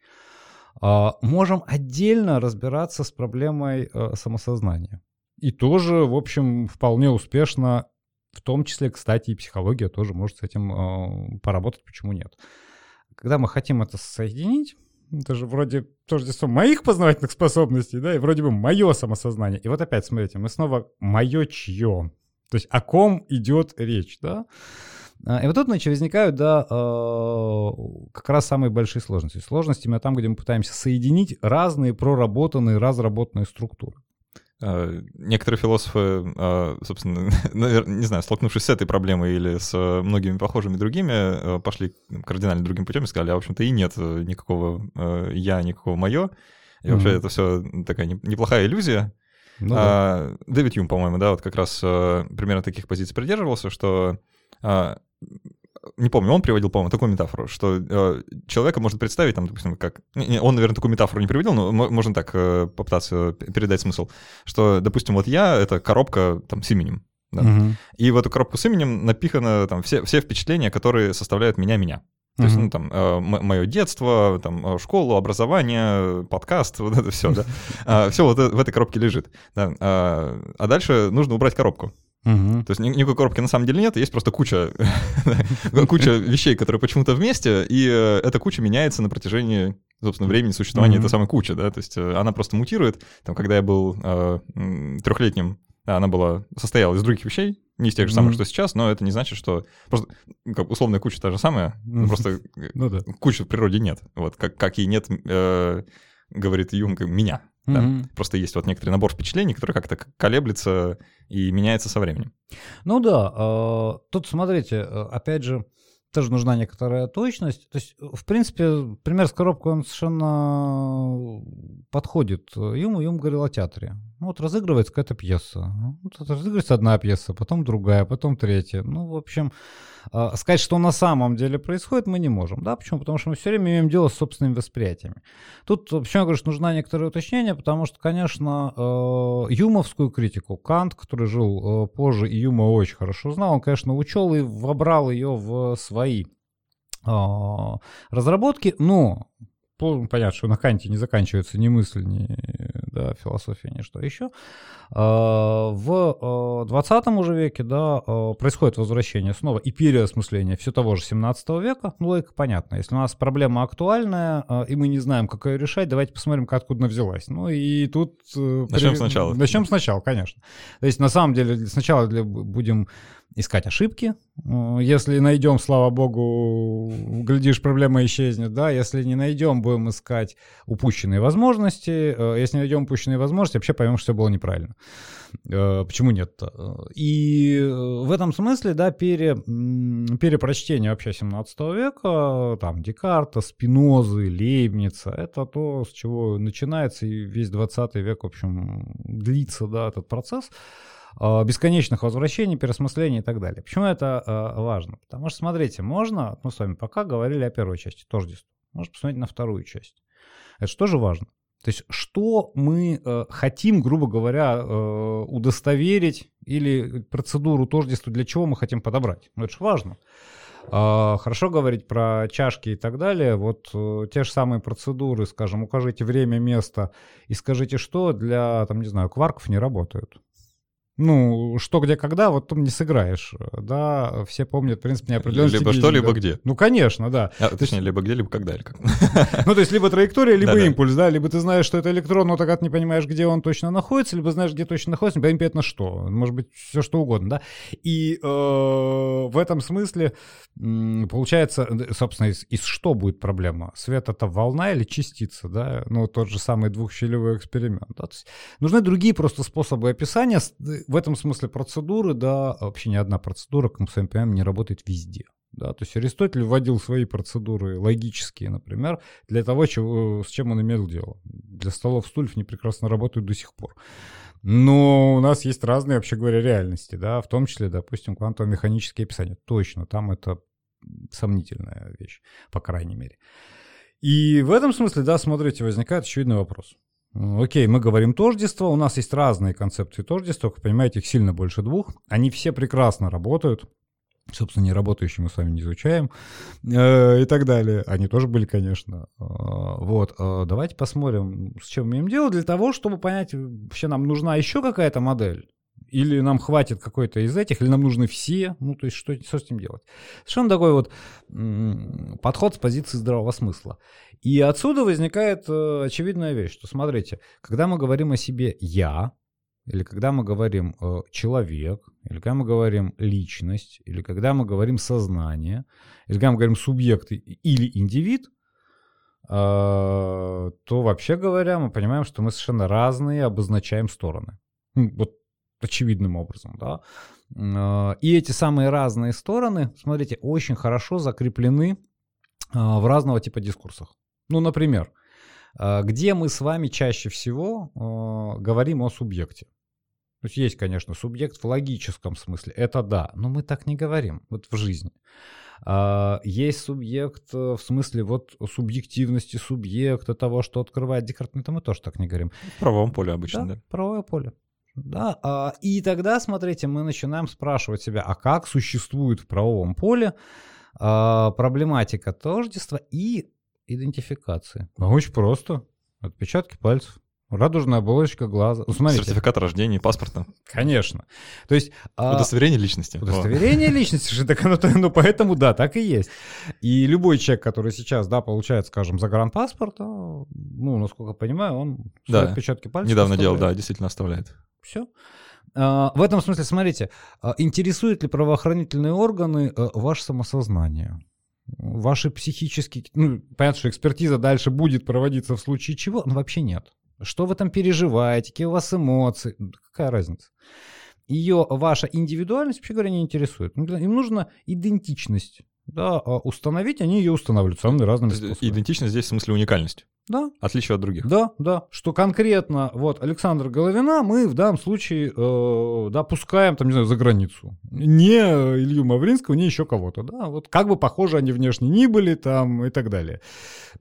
А, можем отдельно разбираться с проблемой самосознания. И тоже, в общем, вполне успешно, в том числе, кстати, и психология тоже может с этим а, поработать, почему нет. Когда мы хотим это соединить, это же вроде тождество моих познавательных способностей, да, и вроде бы мое самосознание. И вот опять, смотрите, мы снова мое чье. То есть о ком идет речь, да? А, и вот тут, значит, возникают, да, а, как раз самые большие сложности. Сложности именно там, где мы пытаемся соединить разные проработанные, разработанные структуры. Э, некоторые философы, э, собственно, не знаю, столкнувшись с этой проблемой или с многими похожими другими, э, пошли кардинально другим путем и сказали, а, в общем-то, и нет никакого я, никакого мое. И вообще это все такая неплохая иллюзия. Ну, а, да. Дэвид Юм, по-моему, да, вот как раз примерно таких позиций придерживался, что не помню, он приводил, по-моему, такую метафору, что э, человека может представить, там, допустим, как... Не, он, наверное, такую метафору не приводил, но можно так э, попытаться передать смысл, что, допустим, вот я — это коробка там с именем, да? угу. и в эту коробку с именем напихано там все, все впечатления, которые составляют меня-меня. То есть, ну, там, э, мое детство, там, э, школу, образование, подкаст, вот это все, да. А, все вот в этой коробке лежит. А, а дальше нужно убрать коробку. Угу. То есть никакой коробки на самом деле нет, есть просто куча, куча вещей, которые почему-то вместе, и э, эта куча меняется на протяжении, собственно, времени существования mm-hmm. этой самой кучи, да, то есть э, она просто мутирует. Там, когда я был э, трехлетним, она была состояла из других вещей, не из тех же самых, mm-hmm. что сейчас, но это не значит, что просто как, условная куча та же самая, mm-hmm. просто ну, да. кучи в природе нет, вот как как и нет, э, говорит Юнг, меня. Да? Просто есть вот некоторый набор впечатлений, который как-то колеблется и меняется со временем. Ну да, э, тут смотрите, э, опять же, тоже нужна некоторая точность. То есть, в принципе, пример с коробкой, он совершенно подходит. Юм, Юм говорил о театре. Ну, вот разыгрывается какая-то пьеса. Вот разыгрывается одна пьеса, потом другая, потом третья. Ну, в общем, сказать, что на самом деле происходит, мы не можем. Да? Почему? Потому что мы все время имеем дело с собственными восприятиями. Тут, почему я говорю, что нужна некоторое уточнение, потому что, конечно, э, юмовскую критику Кант, который жил э, позже и Юма очень хорошо знал, он, конечно, учел и вобрал ее в свои разработки, но понятно, что на Канте не заканчивается ни мысль, ни да, философия, ни что еще. А, в 20 а, уже веке да, а, происходит возвращение снова и переосмысление все того же 17 века. Ну, логика понятна. Если у нас проблема актуальная, и мы не знаем, как ее решать, давайте посмотрим, как откуда она взялась. Ну и тут... Э, Начнем при... сначала. Начнем сначала, конечно. То есть на самом деле сначала будем искать ошибки. Э, если найдем, слава богу, глядишь, проблема исчезнет, да. Если не найдем, будем искать упущенные возможности. Э, если найдем упущенные возможности, вообще поймем, что все было неправильно. Э, почему нет? И в этом смысле, да, пере, перепрочтение вообще 17 века, там, Декарта, Спинозы, Лейбница, это то, с чего начинается и весь 20 век, в общем, длится, да, этот процесс. Э, бесконечных возвращений, переосмыслений и так далее. Почему это э, важно? Потому что, смотрите, можно, мы с вами пока говорили о первой части, тождества. Можно посмотреть на вторую часть. Это что же важно? То есть, что мы э, хотим, грубо говоря, э, удостоверить или процедуру тождества, для чего мы хотим подобрать? Ну, это же важно. Э, хорошо говорить про чашки и так далее. Вот э, те же самые процедуры, скажем, укажите время, место и скажите, что для, там, не знаю, кварков не работают ну, что, где, когда, вот там не сыграешь, да, все помнят, в принципе, неопределенность. Либо что, либо где. Ну, конечно, да. А, точнее, есть... либо где, либо когда, или как. Ну, то есть, либо траектория, либо импульс, да, либо ты знаешь, что это электрон, но тогда ты не понимаешь, где он точно находится, либо знаешь, где точно находится, не понятно что, может быть, все что угодно, да. И э, в этом смысле получается, собственно, из, из что будет проблема? Свет — это волна или частица, да? Ну, тот же самый двухщелевой эксперимент, да? нужны другие просто способы описания, в этом смысле процедуры, да, вообще ни одна процедура, как мы с не работает везде. Да, то есть Аристотель вводил свои процедуры логические, например, для того, чего, с чем он имел дело. Для столов стульев они прекрасно работают до сих пор. Но у нас есть разные, вообще говоря, реальности, да, в том числе, допустим, квантово-механические описания. Точно, там это сомнительная вещь, по крайней мере. И в этом смысле, да, смотрите, возникает очевидный вопрос. Окей, мы говорим тождество, у нас есть разные концепции тождества, как понимаете, их сильно больше двух. Они все прекрасно работают, собственно, не работающие мы с вами не изучаем, э, и так далее. Они тоже были, конечно. Э, вот, э, давайте посмотрим, с чем мы имеем дело, для того, чтобы понять, вообще нам нужна еще какая-то модель, или нам хватит какой-то из этих, или нам нужны все, ну, то есть что, что с этим делать? Совершенно такой вот подход с позиции здравого смысла. И отсюда возникает э, очевидная вещь, что, смотрите, когда мы говорим о себе «я», или когда мы говорим э, «человек», или когда мы говорим «личность», или когда мы говорим «сознание», или когда мы говорим «субъект» или «индивид», э, то вообще говоря, мы понимаем, что мы совершенно разные обозначаем стороны. Вот очевидным образом, да. Э, и эти самые разные стороны, смотрите, очень хорошо закреплены э, в разного типа дискурсах. Ну, например, э, где мы с вами чаще всего говорим о субъекте. То есть есть, конечно, субъект в логическом смысле, это да, но мы так не говорим вот в жизни. Есть субъект в смысле вот субъективности субъекта, того, что открывает Декарт, это мы тоже так не говорим. В правом поле обычно, да? да? правое поле. Да? А, и тогда, смотрите, мы начинаем спрашивать себя, а как существует в правовом поле а, проблематика тождества и идентификации? Ну, очень просто. Отпечатки пальцев. Радужная оболочка глаза. Ну, смотрите. Сертификат о рождении, паспорта. Конечно. То есть... А, удостоверение личности. Удостоверение личности же, так оно, ну, поэтому да, так и есть. И любой человек, который сейчас, да, получает, скажем, загранпаспорт, ну, насколько я понимаю, он да. отпечатки пальцев Недавно делал, да, действительно оставляет. Все. А, в этом смысле, смотрите, а, интересуют ли правоохранительные органы а, ваше самосознание? Ваши психические... Ну, понятно, что экспертиза дальше будет проводиться в случае чего, но вообще нет. Что вы там переживаете, какие у вас эмоции, какая разница? Ее ваша индивидуальность, вообще говоря, не интересует. Им нужна идентичность. Да, установить, они ее устанавливают самыми разными способами. Идентичность здесь в смысле уникальность. Да. Отличие от других. Да, да. Что конкретно вот Александр Головина мы в данном случае э, да, пускаем, там, не знаю, за границу. Не Илью Мавринского, не еще кого-то. Да, вот как бы похожи они внешне ни были там и так далее.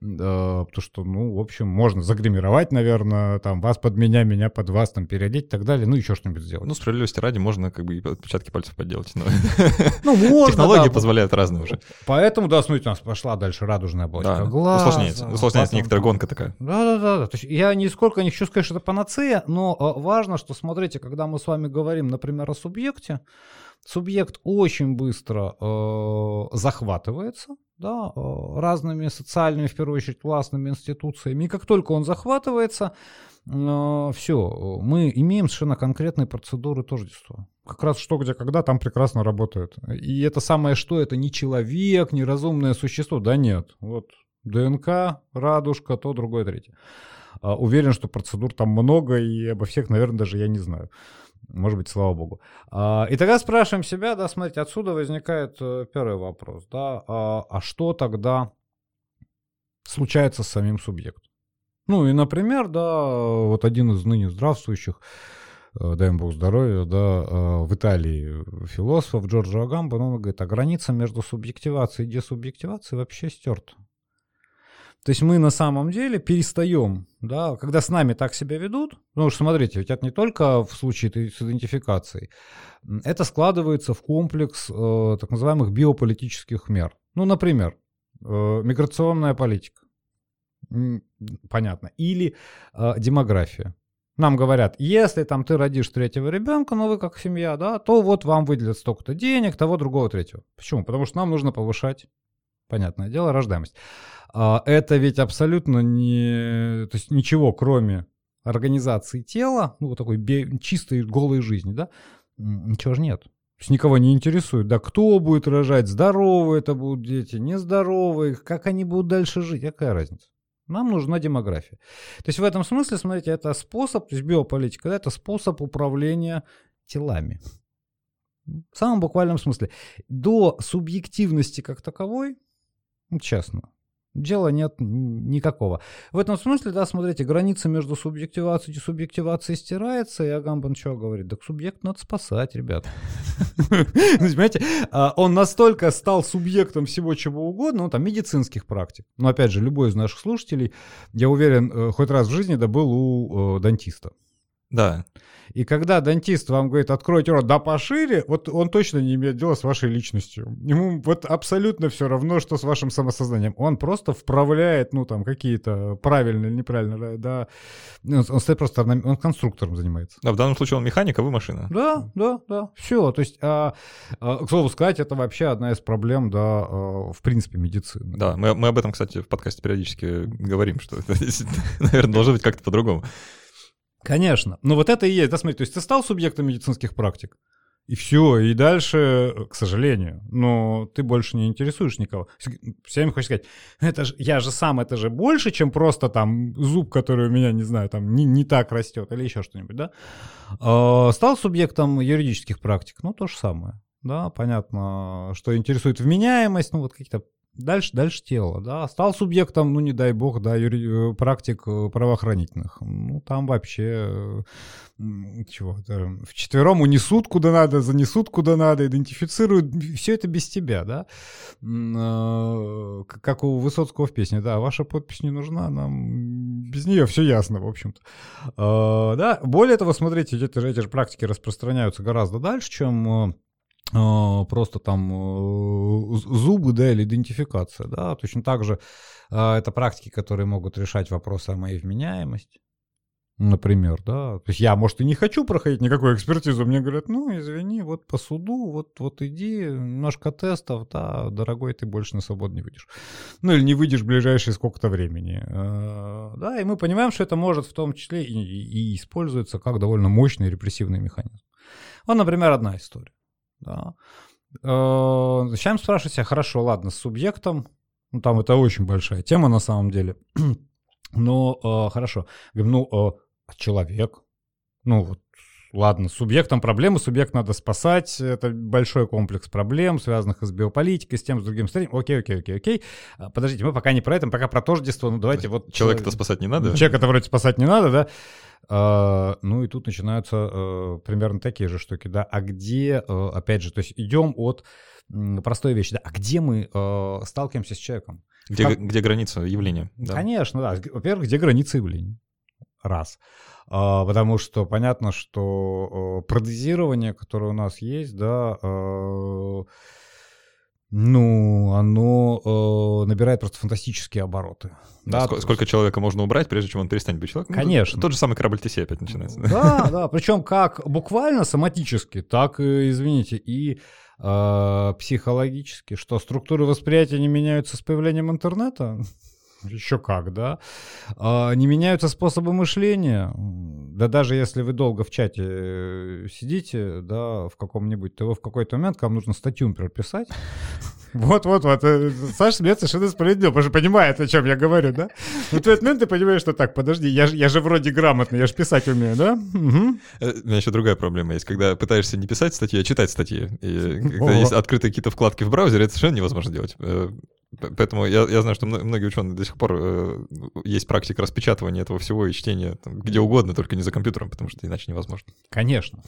Э, потому что, ну, в общем, можно загримировать, наверное, там, вас под меня, меня под вас, там, переодеть и так далее, ну, еще что-нибудь сделать. Ну, справедливости ради, можно как бы и отпечатки пальцев подделать. Но... Ну, можно, Технологии да, позволяют разные уже. Поэтому, да, смотрите, у нас пошла дальше радужная оболочка да. глаза. Усложняется, усложняется некоторая гонка такая. Да, да, да. То есть я нисколько не хочу сказать, что это панацея, но э, важно, что, смотрите, когда мы с вами говорим, например, о субъекте, субъект очень быстро э, захватывается, да, э, разными социальными, в первую очередь, властными институциями. И как только он захватывается, э, все, мы имеем совершенно конкретные процедуры тождества. Как раз что, где, когда там прекрасно работает. И это самое что, это не человек, не разумное существо. Да нет, вот ДНК, радужка, то, другое, третье. А, уверен, что процедур там много, и обо всех, наверное, даже я не знаю. Может быть, слава богу. А, и тогда спрашиваем себя, да, смотрите, отсюда возникает э, первый вопрос, да, а, а что тогда случается с самим субъектом? Ну и, например, да, вот один из ныне здравствующих, э, дай им бог здоровья, да, э, в Италии философ Джорджо Агамбо, он говорит, а граница между субъективацией и десубъективацией вообще стерта. То есть мы на самом деле перестаем, да, когда с нами так себя ведут, ну что смотрите, ведь это не только в случае с идентификацией, это складывается в комплекс э, так называемых биополитических мер. Ну, например, э, миграционная политика, понятно, или э, демография. Нам говорят, если там ты родишь третьего ребенка, но вы как семья, да, то вот вам выделят столько-то денег, того, другого, третьего. Почему? Потому что нам нужно повышать, понятное дело, рождаемость. А, это ведь абсолютно не, то есть ничего, кроме организации тела, ну, такой чистой голой жизни, да, ничего же нет. То есть никого не интересует, да, кто будет рожать, здоровые это будут дети, нездоровые, как они будут дальше жить, какая разница? Нам нужна демография. То есть в этом смысле, смотрите, это способ, то есть биополитика, да, это способ управления телами. В самом буквальном смысле. До субъективности как таковой, честно, дела нет никакого. В этом смысле, да, смотрите, граница между субъективацией и субъективацией стирается, и Агамбан что говорит? Так субъект надо спасать, ребят. Понимаете, а он настолько стал субъектом всего чего угодно, ну, там, медицинских практик. Но, опять же, любой из наших слушателей, я уверен, э, хоть раз в жизни да был у э, дантиста. Да. И когда дантист вам говорит, откройте рот, да пошире, вот он точно не имеет дела с вашей личностью. Ему вот абсолютно все равно, что с вашим самосознанием. Он просто вправляет, ну, там, какие-то правильные или неправильные, да. Он, он стоит просто, он конструктором занимается. Да, в данном случае он механик, а вы машина. Да, да, да. Все. То есть, а, а, к слову сказать, это вообще одна из проблем, да, а, в принципе, медицины. Да, мы, мы об этом, кстати, в подкасте периодически говорим, что это, наверное, должно быть как-то по-другому. Конечно. Но вот это и есть. Да, смотри, то есть ты стал субъектом медицинских практик, и все, и дальше, к сожалению, но ты больше не интересуешь никого. Все время хочешь сказать, это же, я же сам, это же больше, чем просто там зуб, который у меня, не знаю, там не, не так растет или еще что-нибудь, да? Э, стал субъектом юридических практик, ну то же самое. Да, понятно, что интересует вменяемость, ну вот какие-то Дальше, дальше тело, да. Стал субъектом, ну, не дай бог, да, юри... Э, практик э, правоохранительных. Ну, там вообще э, чего в четвером унесут куда надо, занесут куда надо, идентифицируют. Все это без тебя, да. Как у Высоцкого в песне, да, ваша подпись не нужна, нам без нее все ясно, в общем-то. Да, более того, смотрите, эти эти же практики распространяются гораздо дальше, чем просто там э, зубы, да, или идентификация, да, точно так же а, это практики, которые могут решать вопросы о моей вменяемости, например, да, то есть я, может, и не хочу проходить никакую экспертизу, мне говорят, ну, извини, вот по суду, вот, вот иди, немножко тестов, да, дорогой, ты больше на свободу не выйдешь, ну, или не выйдешь в ближайшие сколько-то времени, а, да, и мы понимаем, что это может в том числе и, и используется как довольно мощный репрессивный механизм. Вот, например, одна история. Да. Зачем э, спрашивать себя, хорошо, ладно, с субъектом, ну там это очень большая тема на самом деле, но э, хорошо, говорим, ну э, человек, ну вот ладно, с субъектом проблемы, субъект надо спасать, это большой комплекс проблем, связанных с биополитикой, с тем, с другим, с третьим. Окей, окей, окей, окей. А, подождите, мы пока не про это, пока про тождество, ну давайте вот... Человека-то спасать не надо? Человека-то вроде спасать не надо, да? А, ну и тут начинаются а, примерно такие же штуки, да. А где, а, опять же, то есть идем от простой вещи, да. А где мы а, сталкиваемся с человеком? Где, как... где граница явления? Да. Конечно, да. Во-первых, где граница явления? Раз. А, потому что понятно, что а, протезирование, которое у нас есть, да, а, ну, оно э, набирает просто фантастические обороты. Да, сколько, сколько человека можно убрать, прежде чем он перестанет быть человеком? Ну, Конечно. Ну, тот же самый корабль Тесей опять начинается. Да, да, причем как буквально соматически, так, извините, и э, психологически, что структуры восприятия не меняются с появлением интернета. Еще как, да. А, не меняются способы мышления. Да даже если вы долго в чате э, сидите, да, в каком-нибудь, то вы в какой-то момент, вам нужно статью, например, писать. Вот-вот-вот. Э, Саша смеется совершенно справедливо, потому что понимает, о чем я говорю, да? Но в этот момент ты понимаешь, что так, подожди, я, я же вроде грамотный, я же писать умею, да? Угу. У меня еще другая проблема есть. Когда пытаешься не писать статьи, а читать статьи. И когда есть открытые какие-то вкладки в браузере, это совершенно невозможно делать. Поэтому я, я знаю, что многие ученые до сих пор э, есть практика распечатывания этого всего и чтения там, где угодно, только не за компьютером, потому что иначе невозможно. Конечно.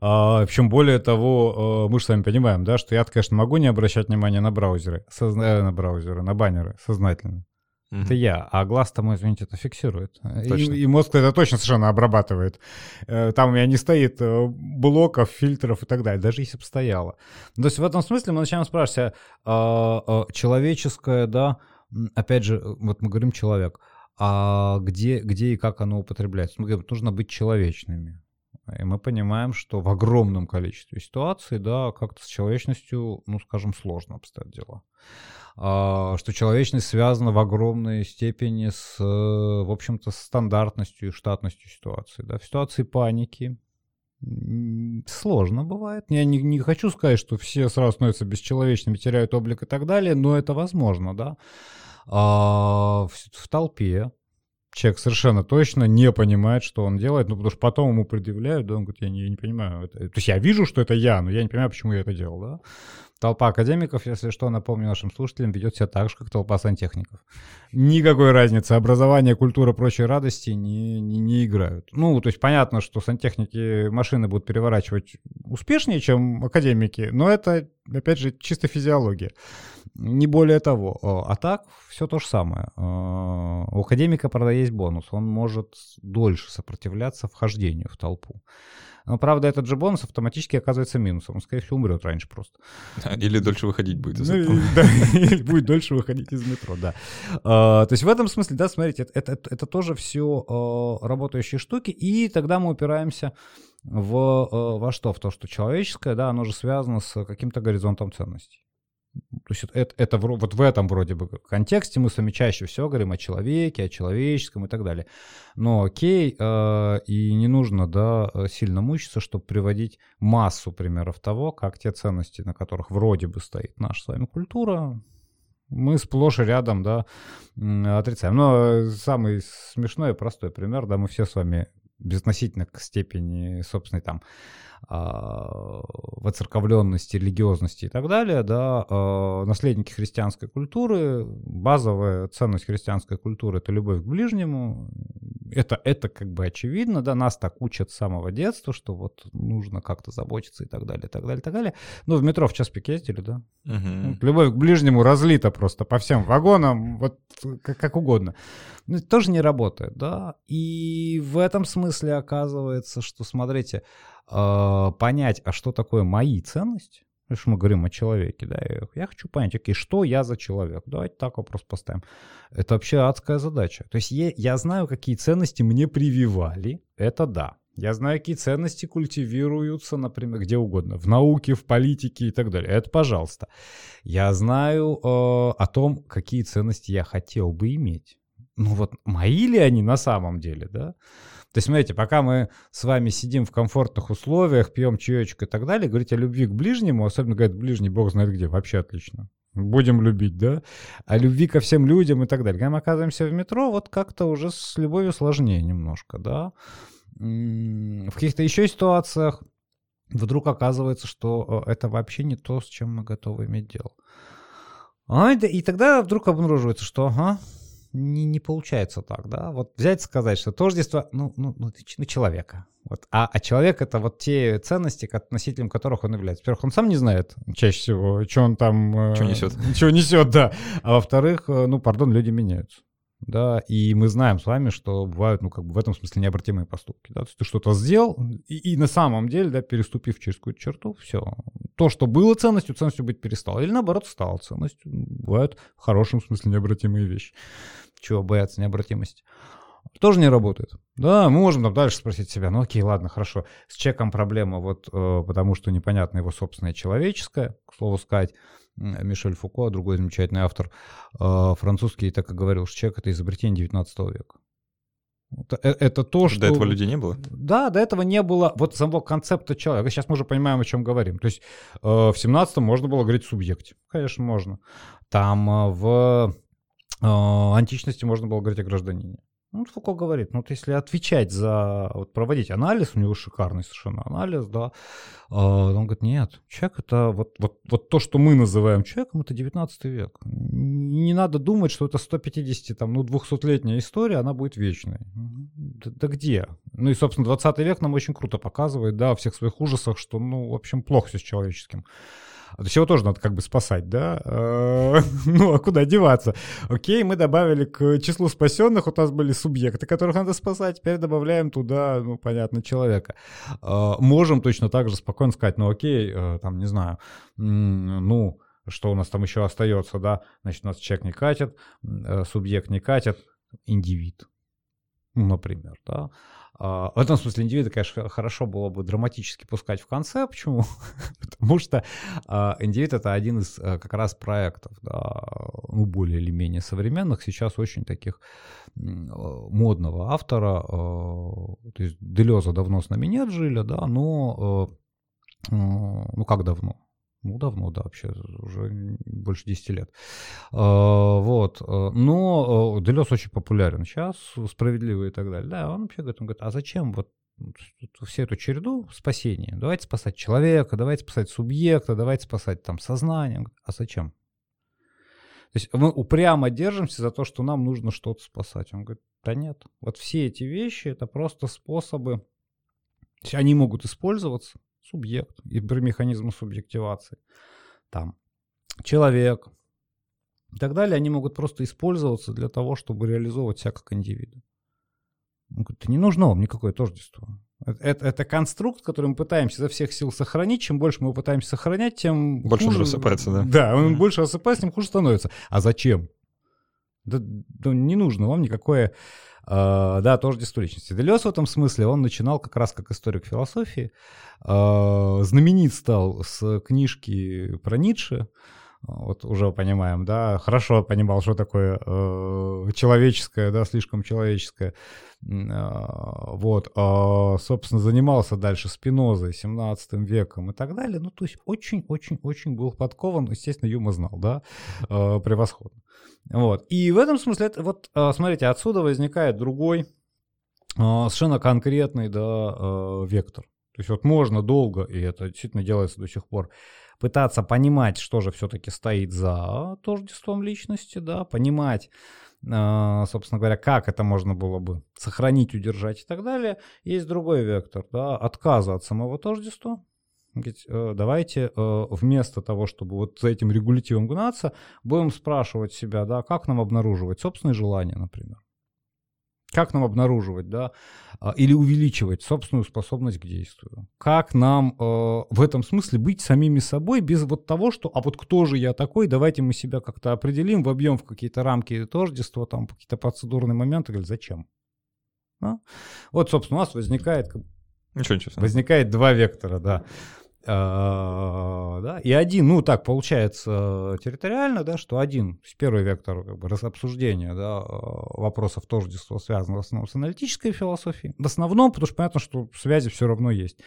А, причем более того, э, мы же с вами понимаем, да, что я, конечно, могу не обращать внимания на браузеры, созна... Э, на браузеры, на баннеры сознательно. Mm-hmm. Это я, а глаз-то мой, извините, это фиксирует. И, и мозг это точно совершенно обрабатывает. Э, там у меня не стоит э, блоков, фильтров и так далее, даже если бы стояло. То есть в этом смысле мы начинаем спрашивать, а, а, человеческое, да, опять же, вот мы говорим человек, а где, где и как оно употребляется? Мы говорим, нужно быть человечными. И мы понимаем, что в огромном количестве ситуаций, да, как-то с человечностью, ну, скажем, сложно обстоят дела. А, что человечность связана в огромной степени с, в общем-то, стандартностью и штатностью ситуации. Да. В ситуации паники сложно бывает. Я не, не хочу сказать, что все сразу становятся бесчеловечными, теряют облик и так далее, но это возможно, да. А, в, в толпе человек совершенно точно не понимает, что он делает, ну, потому что потом ему предъявляют, да, он говорит, я не, я не понимаю. Это... То есть я вижу, что это я, но я не понимаю, почему я это делал, да. Толпа академиков, если что, напомню нашим слушателям, ведет себя так же, как толпа сантехников. Никакой разницы. Образование, культура, прочие радости не, не, не играют. Ну, то есть понятно, что сантехники машины будут переворачивать успешнее, чем академики, но это, опять же, чисто физиология. Не более того. А так, все то же самое. А, у академика, правда, есть бонус. Он может дольше сопротивляться вхождению в толпу. Но, правда, этот же бонус автоматически оказывается минусом. Он, скорее всего, умрет раньше просто. Или дольше выходить будет из ну, да, или будет дольше выходить из метро, да. А, то есть в этом смысле, да, смотрите, это тоже все а, работающие штуки, и тогда мы упираемся в, а, во что? В то, что человеческое, да, оно же связано с каким-то горизонтом ценностей. То есть это, это вот в этом вроде бы контексте мы с вами чаще всего говорим о человеке, о человеческом и так далее. Но окей, э, и не нужно да, сильно мучиться, чтобы приводить массу примеров того, как те ценности, на которых вроде бы стоит наша с вами культура, мы сплошь и рядом, да, отрицаем. Но самый смешной и простой пример, да, мы все с вами безотносительно к степени собственной там а, воцерковленности, религиозности и так далее, да, а, наследники христианской культуры, базовая ценность христианской культуры — это любовь к ближнему, это, это как бы очевидно, да, нас так учат с самого детства, что вот нужно как-то заботиться и так далее, и так далее, и так далее. Ну, в метро в час пик ездили, да? Угу. любовь к ближнему разлита просто по всем вагонам, вот как, как угодно. Но это тоже не работает, да, и в этом смысле оказывается, что, смотрите, э, понять, а что такое мои ценности, потому что мы говорим о человеке, да, я хочу понять, окей, что я за человек, давайте так вопрос поставим. Это вообще адская задача. То есть я, я знаю, какие ценности мне прививали, это да. Я знаю, какие ценности культивируются, например, где угодно, в науке, в политике и так далее. Это пожалуйста. Я знаю э, о том, какие ценности я хотел бы иметь. Ну вот, мои ли они на самом деле, да? То есть, смотрите, пока мы с вами сидим в комфортных условиях, пьем чаечек и так далее, говорить о любви к ближнему, особенно, говорят, ближний бог знает где, вообще отлично. Будем любить, да? А любви ко всем людям и так далее. Когда мы оказываемся в метро, вот как-то уже с любовью сложнее немножко, да? В каких-то еще ситуациях вдруг оказывается, что э, это вообще не то, с чем мы готовы иметь дело. А, и тогда вдруг обнаруживается, что ага, не, не получается так, да. Вот взять и сказать, что тождество, ну, ну, ну, ну человека. Вот. А, а человек это вот те ценности, носителем которых он является. Во-первых, он сам не знает чаще всего, что он там... Э, что несет. Что несет, да. А во-вторых, э, ну, пардон, люди меняются. Да, и мы знаем с вами, что бывают, ну, как бы в этом смысле необратимые поступки, да, то есть ты что-то сделал, и, и на самом деле, да, переступив через какую-то черту, все, то, что было ценностью, ценностью быть перестало, или наоборот стало ценностью, бывают в хорошем смысле необратимые вещи чего бояться необратимости, тоже не работает. Да, мы можем там дальше спросить себя, ну окей, ладно, хорошо, с чеком проблема, вот э, потому что непонятно его собственное человеческое, к слову сказать, Мишель Фуко, другой замечательный автор, э, французский, так и говорил, что человек — это изобретение 19 века. Это, это то, что... До этого людей не было? Да, до этого не было вот самого концепта человека. Сейчас мы уже понимаем, о чем говорим. То есть э, в 17-м можно было говорить субъекте. Конечно, можно. Там э, в античности можно было говорить о гражданине. Ну, Фуко говорит, ну, вот если отвечать за, вот проводить анализ, у него шикарный совершенно анализ, да, а, он говорит, нет, человек это вот, вот, вот то, что мы называем человеком, это 19 век. Не надо думать, что это 150, там, ну, 200-летняя история, она будет вечной. Да, да где? Ну и, собственно, 20 век нам очень круто показывает, да, о всех своих ужасах, что, ну, в общем, плохо все с человеческим. А то есть его тоже надо как бы спасать, да? Э, ну, а куда деваться? Окей, мы добавили к числу спасенных, у нас были субъекты, которых надо спасать, теперь добавляем туда, ну, понятно, человека. Э, можем точно так же спокойно сказать, ну, окей, э, там, не знаю, ну, что у нас там еще остается, да? Значит, у нас человек не катит, субъект не катит, индивид, например, да? А, в этом смысле индивида, конечно, хорошо было бы драматически пускать в конце. Почему? Потому что а, индивид — это один из э, как раз проектов, да, ну, более или менее современных, сейчас очень таких модного автора. А, то есть Делеза давно с нами нет, жили, да, но... Э, ну, как давно? Ну, давно, да, вообще, уже больше 10 лет. А, вот. Но Делес очень популярен сейчас, справедливый и так далее. Да, он вообще говорит, он говорит, а зачем вот всю эту череду спасения? Давайте спасать человека, давайте спасать субъекта, давайте спасать там сознание. А зачем? То есть мы упрямо держимся за то, что нам нужно что-то спасать. Он говорит, да нет. Вот все эти вещи это просто способы, они могут использоваться, субъект, и при механизмы субъективации, там, человек и так далее, они могут просто использоваться для того, чтобы реализовывать себя как. Он говорит, не нужно вам никакое тождество. Это, это конструкт, который мы пытаемся изо всех сил сохранить. Чем больше мы пытаемся сохранять, тем больше хуже... он рассыпается, да? Да, он больше рассыпается, тем хуже становится. А зачем? Да, да не нужно вам никакое, э, да, тождество личности. Делес в этом смысле, он начинал как раз как историк философии. Э, знаменит стал с книжки про Ницше, вот уже понимаем, да, хорошо понимал, что такое э, человеческое, да, слишком человеческое. Э, вот, э, собственно, занимался дальше Спинозой, 17 веком и так далее. Ну, то есть очень-очень-очень был подкован, естественно, Юма знал, да, э, превосходно. Вот, и в этом смысле, это, вот, э, смотрите, отсюда возникает другой, э, совершенно конкретный, да, э, вектор. То есть вот можно долго, и это действительно делается до сих пор, пытаться понимать, что же все-таки стоит за тождеством личности, да, понимать, э, собственно говоря, как это можно было бы сохранить, удержать и так далее. Есть другой вектор, да, отказа от самого тождества. Э, давайте э, вместо того, чтобы вот за этим регулятивом гнаться, будем спрашивать себя, да, как нам обнаруживать собственные желания, например. Как нам обнаруживать, да, а, или увеличивать собственную способность к действию? Как нам э, в этом смысле быть самими собой без вот того, что, а вот кто же я такой, давайте мы себя как-то определим, вобьем в какие-то рамки тождества, там какие-то процедурные моменты, или зачем? А? Вот, собственно, у нас возникает, Ничего, ничего. возникает два вектора, да. А, да, и один, ну так получается территориально, да, что один, первый вектор как бы обсуждения да, вопросов тождества связан в основном с аналитической философией, в основном, потому что понятно, что связи все равно есть.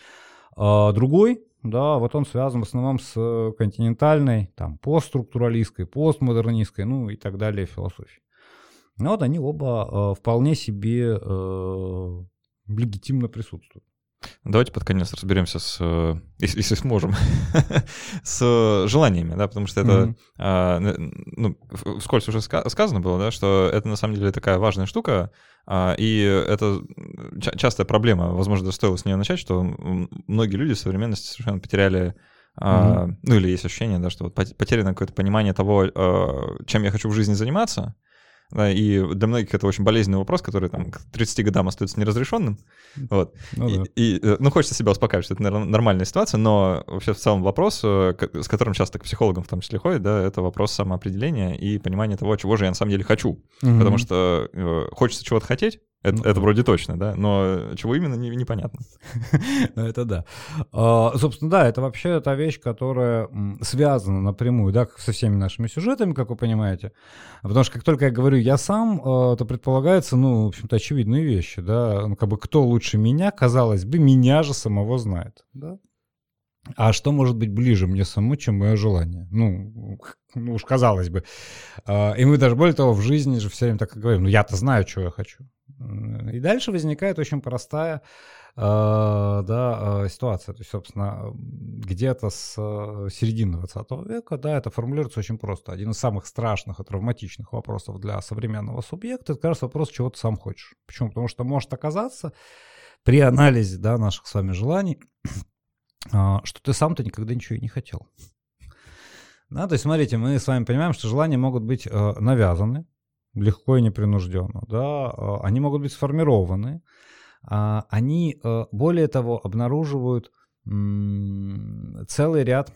А другой, да, вот он связан в основном с континентальной, там, постструктуралистской, постмодернистской, ну и так далее философией. Ну вот они оба э, вполне себе э, легитимно присутствуют. Давайте под конец разберемся с, э, если, если сможем, с желаниями, да, потому что это, mm-hmm. ну, вскользь уже сказано было, да, что это на самом деле такая важная штука, а, и это частая проблема, возможно, стоило с нее начать, что многие люди в современности совершенно потеряли Mm-hmm. ну или есть ощущение, да, что вот потеряно какое-то понимание того, а, чем я хочу в жизни заниматься, и для многих это очень болезненный вопрос, который там к 30 годам остается неразрешенным. Вот. Ну, и, да. и, э, ну, хочется себя успокаивать, что это нормальная ситуация, но вообще в целом вопрос, э, с которым часто к психологам в том числе ходит, да, это вопрос самоопределения и понимания того, чего же я на самом деле хочу. Угу. Потому что э, хочется чего-то хотеть, это, ну, это вроде точно, да, но чего именно, не, непонятно. ну, это да. А, собственно, да, это вообще та вещь, которая связана напрямую, да, со всеми нашими сюжетами, как вы понимаете. Потому что как только я говорю «я сам», а, то предполагается, ну, в общем-то, очевидные вещи, да. Ну, как бы кто лучше меня, казалось бы, меня же самого знает, да. А что может быть ближе мне самому, чем мое желание? Ну, ну уж казалось бы. А, и мы даже более того в жизни же все время так и говорим, ну я-то знаю, что я хочу. И дальше возникает очень простая э, да, э, ситуация. То есть, собственно, где-то с э, середины 20 века, да, это формулируется очень просто. Один из самых страшных и травматичных вопросов для современного субъекта, это раз вопрос, чего ты сам хочешь. Почему? Потому что может оказаться при анализе да, наших с вами желаний, что ты сам-то никогда ничего и не хотел. Да, то есть, смотрите, мы с вами понимаем, что желания могут быть э, навязаны, легко и непринужденно, да, а, они могут быть сформированы, а, они, э, более того, обнаруживают целый ряд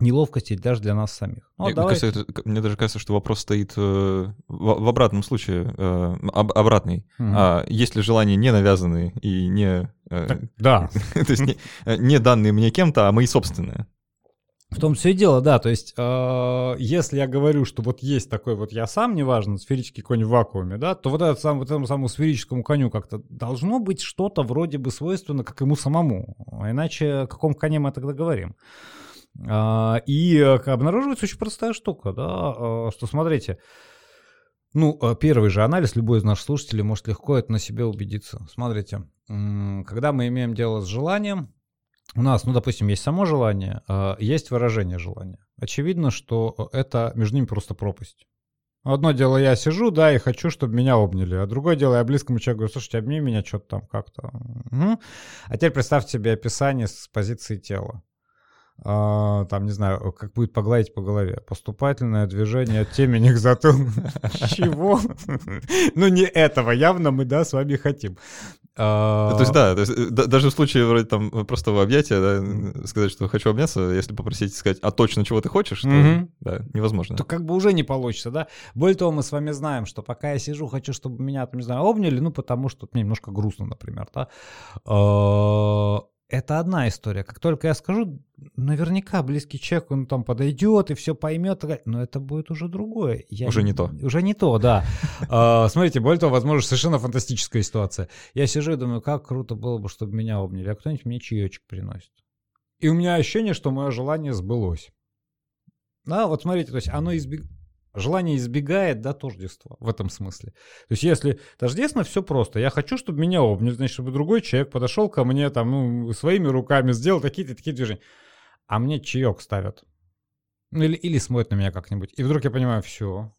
неловкостей даже для нас самих. Ну, мне, кажется, это, мне даже кажется, что вопрос стоит э, в, в обратном случае, э, об, обратный. Угу. А, есть ли желания не навязанные и не... Э, так, да. то есть не, не данные мне кем-то, а мои собственные. В том все и дело, да. То есть, э, если я говорю, что вот есть такой вот я сам, неважно, сферический конь в вакууме, да, то вот, этот сам, вот этому самому сферическому коню как-то должно быть что-то вроде бы свойственно, как ему самому. А иначе о каком коне мы тогда говорим? А, и обнаруживается очень простая штука, да, что смотрите, ну, первый же анализ, любой из наших слушателей может легко это на себе убедиться. Смотрите, когда мы имеем дело с желанием, у нас, ну, допустим, есть само желание, есть выражение желания. Очевидно, что это между ними просто пропасть. Одно дело, я сижу, да, и хочу, чтобы меня обняли. А другое дело, я близкому человеку говорю, слушайте, обними меня что-то там как-то. Угу. А теперь представьте себе описание с позиции тела. А, там, не знаю, как будет погладить по голове. Поступательное движение от темени к затылку. Чего? Ну, не этого явно мы, да, с вами хотим. А... То есть, да, то есть, э, да, даже в случае вроде там простого объятия, да, сказать, что хочу обняться, если попросить сказать, а точно чего ты хочешь, то mm-hmm. да, невозможно. То как бы уже не получится, да. Более того, мы с вами знаем, что пока я сижу, хочу, чтобы меня, там, не знаю, обняли, ну, потому что мне немножко грустно, например, да. Это одна история. Как только я скажу, наверняка близкий человек, он там подойдет и все поймет, но это будет уже другое. Я уже не, то. Уже не то, да. А, смотрите, более того, возможно, совершенно фантастическая ситуация. Я сижу и думаю, как круто было бы, чтобы меня обняли, а кто-нибудь мне чаечек приносит. И у меня ощущение, что мое желание сбылось. Да, вот смотрите, то есть оно избегает Желание избегает да, тождества в этом смысле. То есть если тождественно, все просто. Я хочу, чтобы меня обняли, значит, чтобы другой человек подошел ко мне там, ну, своими руками, сделал такие-то такие движения. А мне чаек ставят. Ну, или, или смотрят на меня как-нибудь. И вдруг я понимаю, все,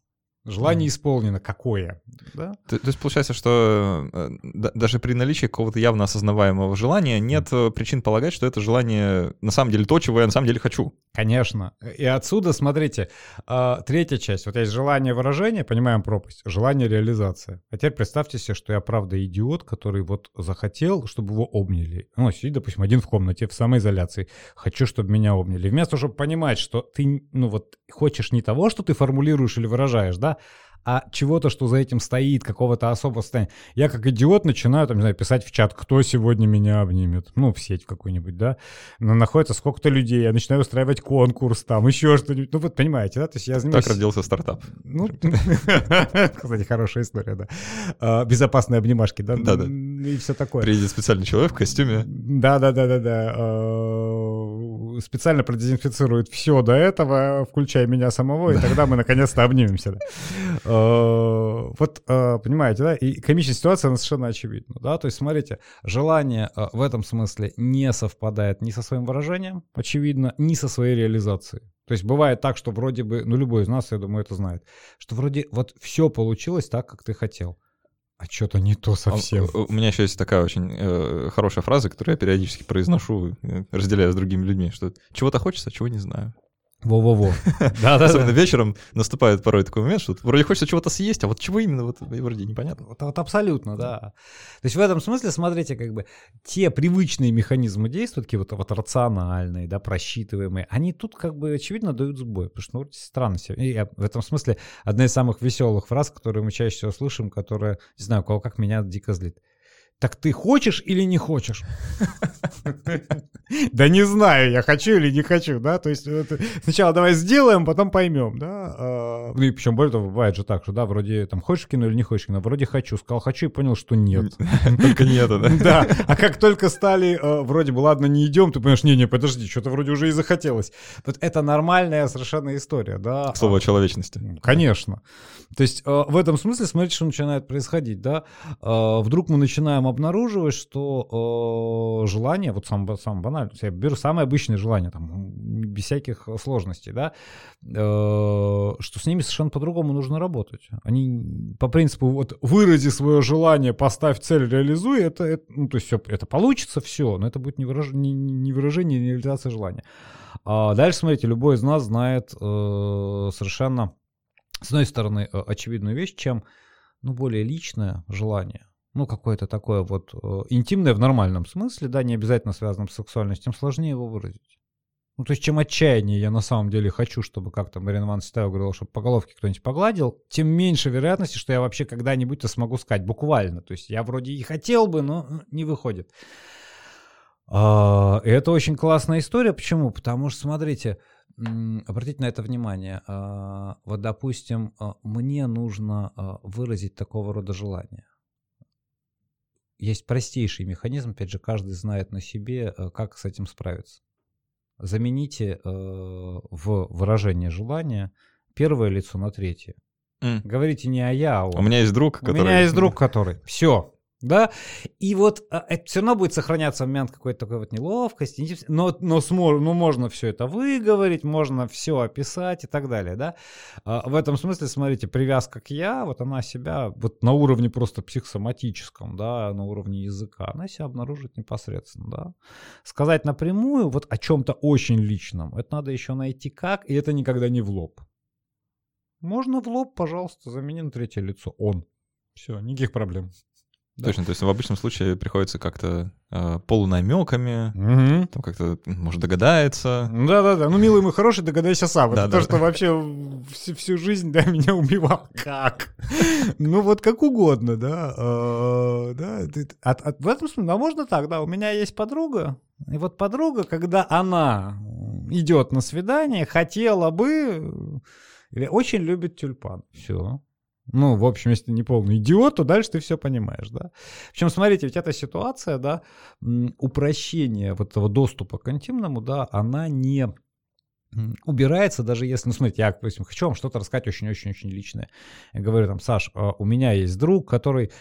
Желание исполнено. Какое? Да? То, то есть получается, что э, даже при наличии какого-то явно осознаваемого желания нет э, причин полагать, что это желание на самом деле то, чего я на самом деле хочу. Конечно. И отсюда, смотрите, э, третья часть. Вот есть желание выражения, понимаем пропасть, желание реализации. А теперь представьте себе, что я правда идиот, который вот захотел, чтобы его обняли. Ну, сидит, допустим, один в комнате, в самоизоляции. Хочу, чтобы меня обняли. Вместо, чтобы понимать, что ты, ну вот, хочешь не того, что ты формулируешь или выражаешь, да, а чего-то, что за этим стоит, какого-то особого состояния. Я как идиот начинаю, там, не знаю, писать в чат, кто сегодня меня обнимет. Ну, в сеть какую-нибудь, да. Но находится сколько-то людей, я начинаю устраивать конкурс, там, еще что-нибудь. Ну, вот понимаете, да? То есть я занимаюсь... Так родился стартап. Ну, кстати, хорошая история, да. А, безопасные обнимашки, да? Да-да. И все такое. Приедет специальный человек в костюме. Да-да-да-да-да специально продезинфицирует все до этого, включая меня самого, и тогда мы наконец-то обнимемся. Э, вот, э, понимаете, да, и комичная ситуация, она совершенно очевидна, да, то есть, смотрите, желание э, в этом смысле не совпадает ни со своим выражением, очевидно, ни со своей реализацией. То есть бывает так, что вроде бы, ну любой из нас, я думаю, это знает, что вроде вот все получилось так, как ты хотел. А что-то не то совсем. А, у меня еще есть такая очень э, хорошая фраза, которую я периодически произношу, разделяя с другими людьми, что чего-то хочется, а чего не знаю. Во-во-во. Да, да, Особенно вечером наступает порой такой момент, что вроде хочется чего-то съесть, а вот чего именно, вот вроде непонятно. Вот, вот абсолютно, да. То есть в этом смысле, смотрите, как бы те привычные механизмы действуют, такие вот, вот рациональные, да, просчитываемые, они тут как бы очевидно дают сбой, потому что ну, странно себе. И в этом смысле одна из самых веселых фраз, которые мы чаще всего слышим, которая, не знаю, кого как меня дико злит так ты хочешь или не хочешь? Да не знаю, я хочу или не хочу, да, то есть сначала давай сделаем, потом поймем, да. А, ну и причем более того, бывает же так, что да, вроде там хочешь кино или не хочешь кино, вроде хочу, сказал хочу и понял, что нет. Только нет, да? Да, а как только стали, а, вроде бы, ладно, не идем, ты понимаешь, не-не, подожди, что-то вроде уже и захотелось. Вот это нормальная совершенно история, да. Слово о человечности. Конечно. То есть а, в этом смысле, смотрите, что начинает происходить, да. Вдруг мы начинаем обнаруживать, что э, желание, вот сам, сам банально, я беру самое обычное желание, там, без всяких сложностей, да, э, что с ними совершенно по-другому нужно работать. Они по принципу вот вырази свое желание, поставь цель, реализуй, это, это ну, то есть все, это получится, все, но это будет не, выраж, не, не выражение, не реализация желания. А дальше, смотрите, любой из нас знает э, совершенно, с одной стороны, очевидную вещь, чем ну, более личное желание, ну, какое-то такое вот э, интимное в нормальном смысле, да, не обязательно связанном с сексуальностью, тем сложнее его выразить. Ну, то есть, чем отчаяннее я на самом деле хочу, чтобы как-то Марина Ивановна Стаева говорила, чтобы по головке кто-нибудь погладил, тем меньше вероятности, что я вообще когда-нибудь-то смогу сказать, буквально. То есть, я вроде и хотел бы, но не выходит. А, это очень классная история. Почему? Потому что, смотрите, обратите на это внимание. А, вот, допустим, а, мне нужно а, выразить такого рода желание есть простейший механизм, опять же, каждый знает на себе, э, как с этим справиться. замените э, в выражение желания первое лицо на третье. М. Говорите не а я, а он. У меня есть друг, У который... меня есть друг, который. Все. Да, и вот а, это все равно будет сохраняться момент какой-то такой вот неловкости, не- но, но, смо- ну, можно все это выговорить, можно все описать и так далее, да. А, в этом смысле, смотрите, привязка к я, вот она себя вот на уровне просто психосоматическом, да, на уровне языка, она себя обнаружит непосредственно, да. Сказать напрямую вот о чем-то очень личном, это надо еще найти как, и это никогда не в лоб. Можно в лоб, пожалуйста, замени на третье лицо. Он. Все, никаких проблем. Да. Точно, то есть в обычном случае приходится как-то э, полунамеками, Угу. там как-то, может, догадается. Да-да-да, ну, милый мой хороший, догадайся сам. Это Да, то, да. что вообще всю, всю жизнь да, меня убивал. Как? Ну, вот как угодно, да. э, да ты- от- от- в этом смысле, а можно так, да, у меня есть подруга, и вот подруга, когда она идет на свидание, хотела бы, или очень любит тюльпан. Все. Ну, в общем, если ты не полный идиот, то дальше ты все понимаешь, да. Причем, смотрите, ведь эта ситуация, да, упрощение вот этого доступа к интимному, да, она не убирается, даже если, ну, смотрите, я, допустим, хочу вам что-то рассказать очень-очень-очень личное. Я говорю там, Саш, а, у меня есть друг, который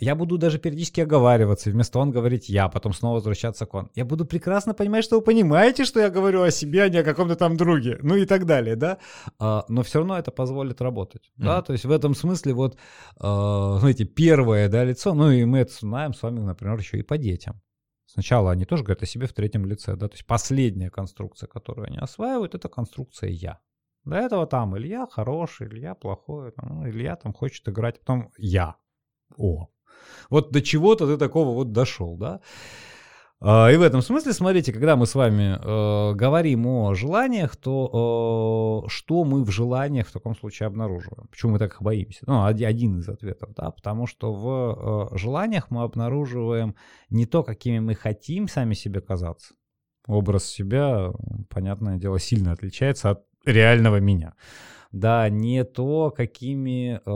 я буду даже периодически оговариваться, вместо он говорить я, потом снова возвращаться к он. Я буду прекрасно понимать, что вы понимаете, что я говорю о себе, а не о каком-то там друге, ну и так далее, да. А, но все равно это позволит работать, да, Мгм. то есть в этом смысле вот, а, знаете, первое, да, лицо, ну и мы это знаем с вами, например, еще и по детям. Сначала они тоже говорят о себе в третьем лице, да, то есть последняя конструкция, которую они осваивают, это конструкция «я». До этого там Илья хороший, Илья плохой, там, ну, Илья там хочет играть, потом я. О. Вот до чего-то ты такого вот дошел, да? А, И в этом смысле, смотрите, когда мы с вами э, говорим о желаниях, то э, что мы в желаниях в таком случае обнаруживаем? Почему мы так их боимся? Ну, оди- один из ответов, да, потому что в э, желаниях мы обнаруживаем не то, какими мы хотим сами себе казаться. Образ себя, понятное дело, сильно отличается от реального меня. Да, не то, какими э,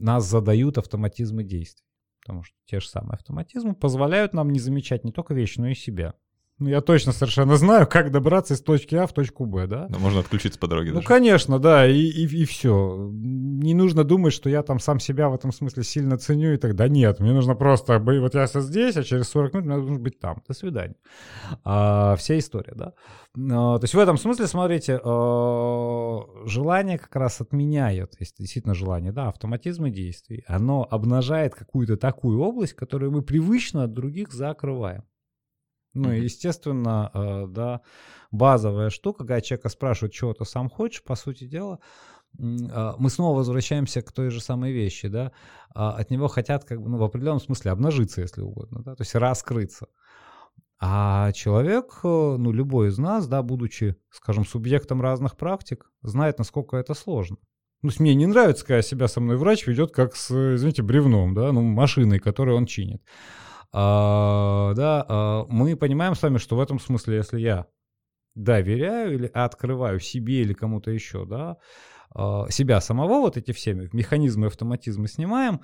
нас задают автоматизмы действий. Потому что те же самые автоматизмы позволяют нам не замечать не только вещи, но и себя. Ну, я точно совершенно знаю, как добраться из точки А в точку Б, да? Да, можно отключиться по дороге Ну, даже. конечно, да, и, и, все. Не нужно думать, что я там сам себя в этом смысле сильно ценю и так Да нет, мне нужно просто быть, вот я здесь, а через 40 минут мне нужно быть там. До свидания. А, вся история, да. А, то есть в этом смысле, смотрите, а, желание как раз отменяет, если действительно желание, да, автоматизмы действий. Оно обнажает какую-то такую область, которую мы привычно от других закрываем. Ну, и, естественно, э, да, базовая штука, когда человека спрашивают, чего ты сам хочешь, по сути дела, а, мы снова возвращаемся к той же самой вещи, да, а, от него хотят как бы, ну, в определенном смысле обнажиться, если угодно, да, то есть раскрыться. А человек, э, ну, любой из нас, да, будучи, скажем, субъектом разных практик, знает, насколько это сложно. Ну, мне не нравится, когда себя со мной врач ведет как с, извините, бревном, да, ну, машиной, которую он чинит. А, да, а, мы понимаем с вами, что в этом смысле, если я доверяю или открываю себе или кому-то еще, да, а, себя самого, вот эти все механизмы автоматизмы снимаем,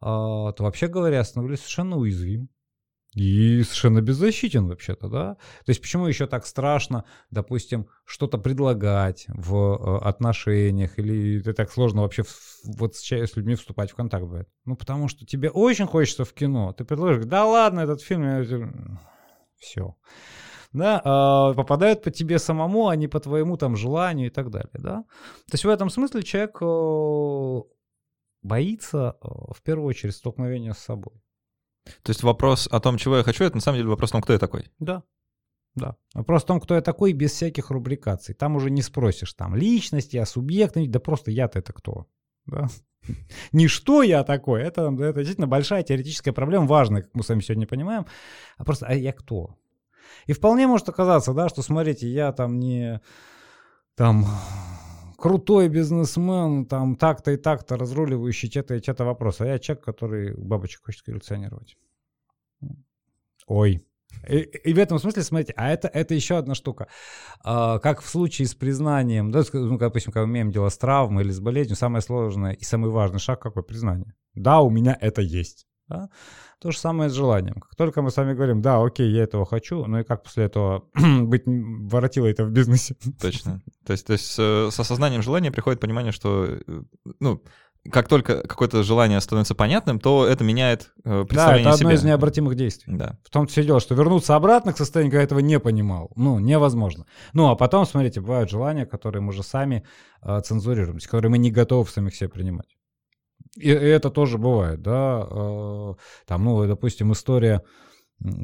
а, то вообще говоря, становлюсь совершенно уязвим. И совершенно беззащитен вообще-то, да? То есть почему еще так страшно, допустим, что-то предлагать в э, отношениях, или это так сложно вообще вот с, с людьми вступать в контакт бывает? Ну, потому что тебе очень хочется в кино, ты предложишь, да ладно, этот фильм, все. Да, а, попадают по тебе самому, а не по твоему там желанию и так далее, да? То есть в этом смысле человек э, боится э, в первую очередь столкновения с собой. То есть вопрос о том, чего я хочу, это на самом деле вопрос о том, кто я такой. Да. Да. Вопрос в том, кто я такой, без всяких рубрикаций. Там уже не спросишь, там, личность я, субъект, да просто я-то это кто? Да? Не что я такой, это, это действительно большая теоретическая проблема, важная, как мы с вами сегодня понимаем, а просто, а я кто? И вполне может оказаться, да, что, смотрите, я там не там крутой бизнесмен, там так-то и так-то разруливающий те-то и те-то вопросы, а я человек, который бабочек хочет коллекционировать. Ой. И, и в этом смысле, смотрите, а это, это еще одна штука. А, как в случае с признанием, да, ну, допустим, когда мы имеем дело с травмой или с болезнью, самое сложное и самый важный шаг какой? Признание. Да, у меня это есть. Да? То же самое с желанием. Как только мы с вами говорим, да, окей, я этого хочу, ну и как после этого быть воротилой это в бизнесе? Точно. То есть, то есть с осознанием желания приходит понимание, что, э, ну, как только какое-то желание становится понятным, то это меняет э, представление Да, это одно из необратимых действий. Да. В том все дело, что вернуться обратно к состоянию, когда этого не понимал, ну, невозможно. Ну, а потом, смотрите, бывают желания, которые мы же сами э, цензурируем, которые мы не готовы в самих себе принимать. И, и это тоже бывает, да. Э, там, ну, допустим, история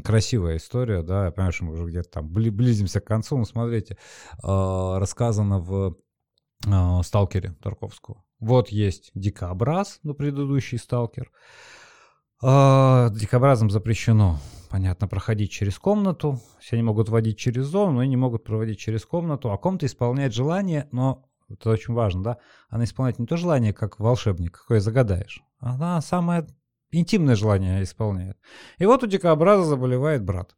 красивая история, да, я понимаю, что мы уже где-то там близимся к концу, но смотрите, э, рассказано в э, «Сталкере» Тарковского. Вот есть дикообраз, ну, предыдущий сталкер. А, дикобразам запрещено, понятно, проходить через комнату. Все они могут водить через зону, но они не могут проводить через комнату. А комната исполняет желание, но это очень важно, да? Она исполняет не то желание, как волшебник, какое загадаешь. Она самое интимное желание исполняет. И вот у дикообраза заболевает брат.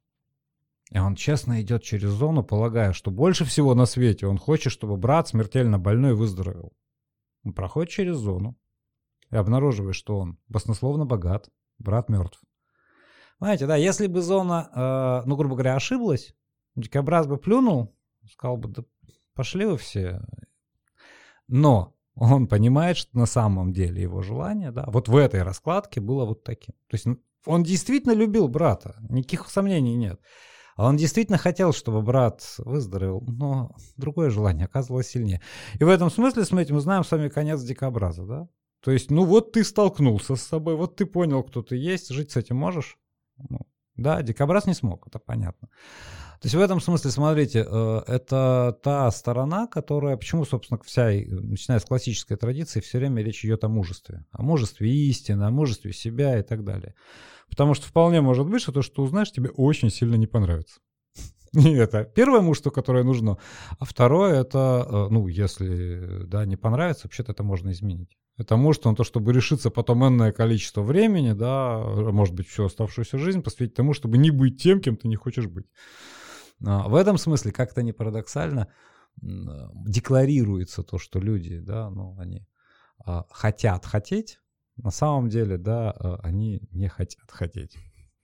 И он честно идет через зону, полагая, что больше всего на свете он хочет, чтобы брат смертельно больной выздоровел. Он проходит через зону и обнаруживает, что он баснословно богат, брат мертв. Понимаете, да, если бы зона, э, ну, грубо говоря, ошиблась, дикобраз бы плюнул, сказал бы, да пошли вы все. Но он понимает, что на самом деле его желание, да, вот в этой раскладке было вот таким. То есть он действительно любил брата, никаких сомнений нет. А он действительно хотел, чтобы брат выздоровел, но другое желание оказывалось сильнее. И в этом смысле, смотрите, мы знаем с вами конец дикобраза, да? То есть, ну вот ты столкнулся с собой, вот ты понял, кто ты есть, жить с этим можешь? Ну, да, дикобраз не смог, это понятно. То есть в этом смысле, смотрите, э, это та сторона, которая, почему, собственно, вся, начиная с классической традиции, все время речь идет о мужестве. О мужестве истины, о мужестве себя и так далее. Потому что вполне может быть, что то, что узнаешь, тебе очень сильно не понравится. И это первое мужество, которое нужно. А второе, это, э, ну, если, да, не понравится, вообще-то это можно изменить. Это мужество на то, чтобы решиться потом энное количество времени, да, может быть, всю оставшуюся жизнь посвятить тому, чтобы не быть тем, кем ты не хочешь быть. А в этом смысле, как-то не парадоксально, декларируется то, что люди, да, ну, они а, хотят хотеть, на самом деле, да, э, они не хотят хотеть.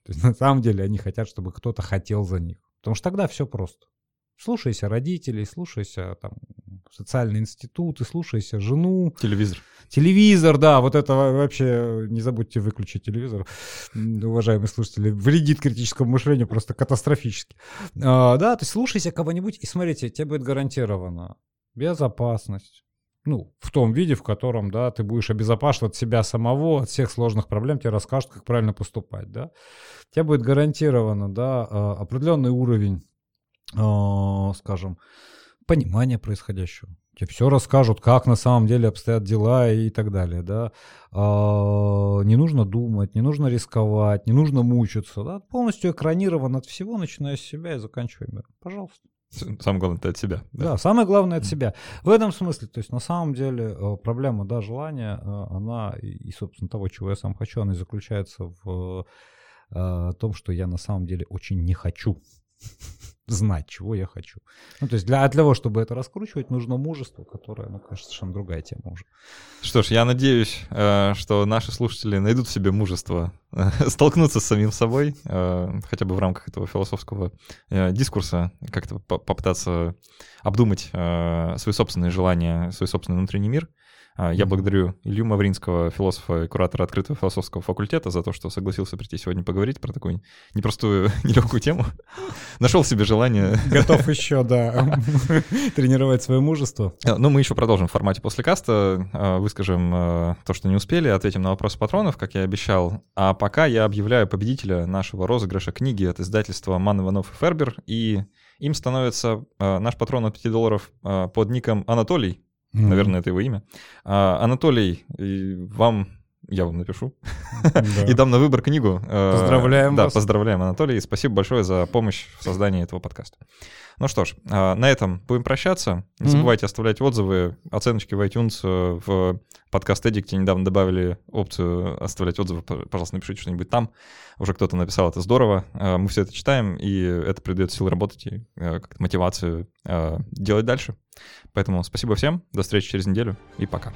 То есть на самом деле они хотят, чтобы кто-то хотел за них. Потому что тогда все просто. Слушайся родителей, слушайся там социальные институты, слушайся жену. Телевизор. Телевизор, да, вот это вообще, не забудьте выключить телевизор, уважаемые слушатели, вредит критическому мышлению просто катастрофически. А, да, то есть слушайся кого-нибудь и смотрите, тебе будет гарантировано безопасность, ну, в том виде, в котором, да, ты будешь обезопасен от себя самого, от всех сложных проблем, тебе расскажут, как правильно поступать, да. Тебе будет гарантировано, да, а, определенный уровень, скажем, понимания происходящего. Тебе все расскажут, как на самом деле обстоят дела и так далее, да. А, не нужно думать, не нужно рисковать, не нужно мучиться, да. Полностью экранирован от всего, начиная с себя и заканчивая миром. Пожалуйста. Самое главное это от себя. Да. да, самое главное от себя. В этом смысле, то есть на самом деле э, проблема, да, желания, она и, собственно, того, чего я сам хочу, она заключается в том, что я на самом деле очень не хочу знать, чего я хочу. Ну, то есть для, для того, чтобы это раскручивать, нужно мужество, которое, ну, конечно, совершенно другая тема уже. Что ж, я надеюсь, э, что наши слушатели найдут в себе мужество э, столкнуться с самим собой, э, хотя бы в рамках этого философского дискурса, как-то попытаться обдумать свои собственные желания, свой собственный внутренний мир — я благодарю Илью Мавринского, философа и куратора открытого философского факультета, за то, что согласился прийти сегодня поговорить про такую непростую, нелегкую тему. Нашел себе желание. Готов еще, да, тренировать свое мужество. А, ну, мы еще продолжим в формате после каста, а, выскажем то, что не успели, ответим на вопросы патронов, как я обещал. А пока я объявляю победителя нашего розыгрыша книги от издательства Ман Иванов и Фербер, и им становится наш патрон от 5 долларов под ником Анатолий. Наверное, это его имя. А, Анатолий, вам я вам напишу. И дам на выбор книгу. Э, поздравляем Да, поздравляем, Анатолий. Спасибо большое за помощь в создании этого подкаста. Ну что ж, а, на этом будем прощаться. Не забывайте оставлять отзывы, оценочки в iTunes, э, в подкаст Эдикте недавно добавили опцию оставлять отзывы. Пожалуйста, напишите что-нибудь там. Уже кто-то написал, это здорово. Э, мы все это читаем, и это придает сил работать и как-то мотивацию делать дальше. Поэтому спасибо всем, до встречи через неделю и пока.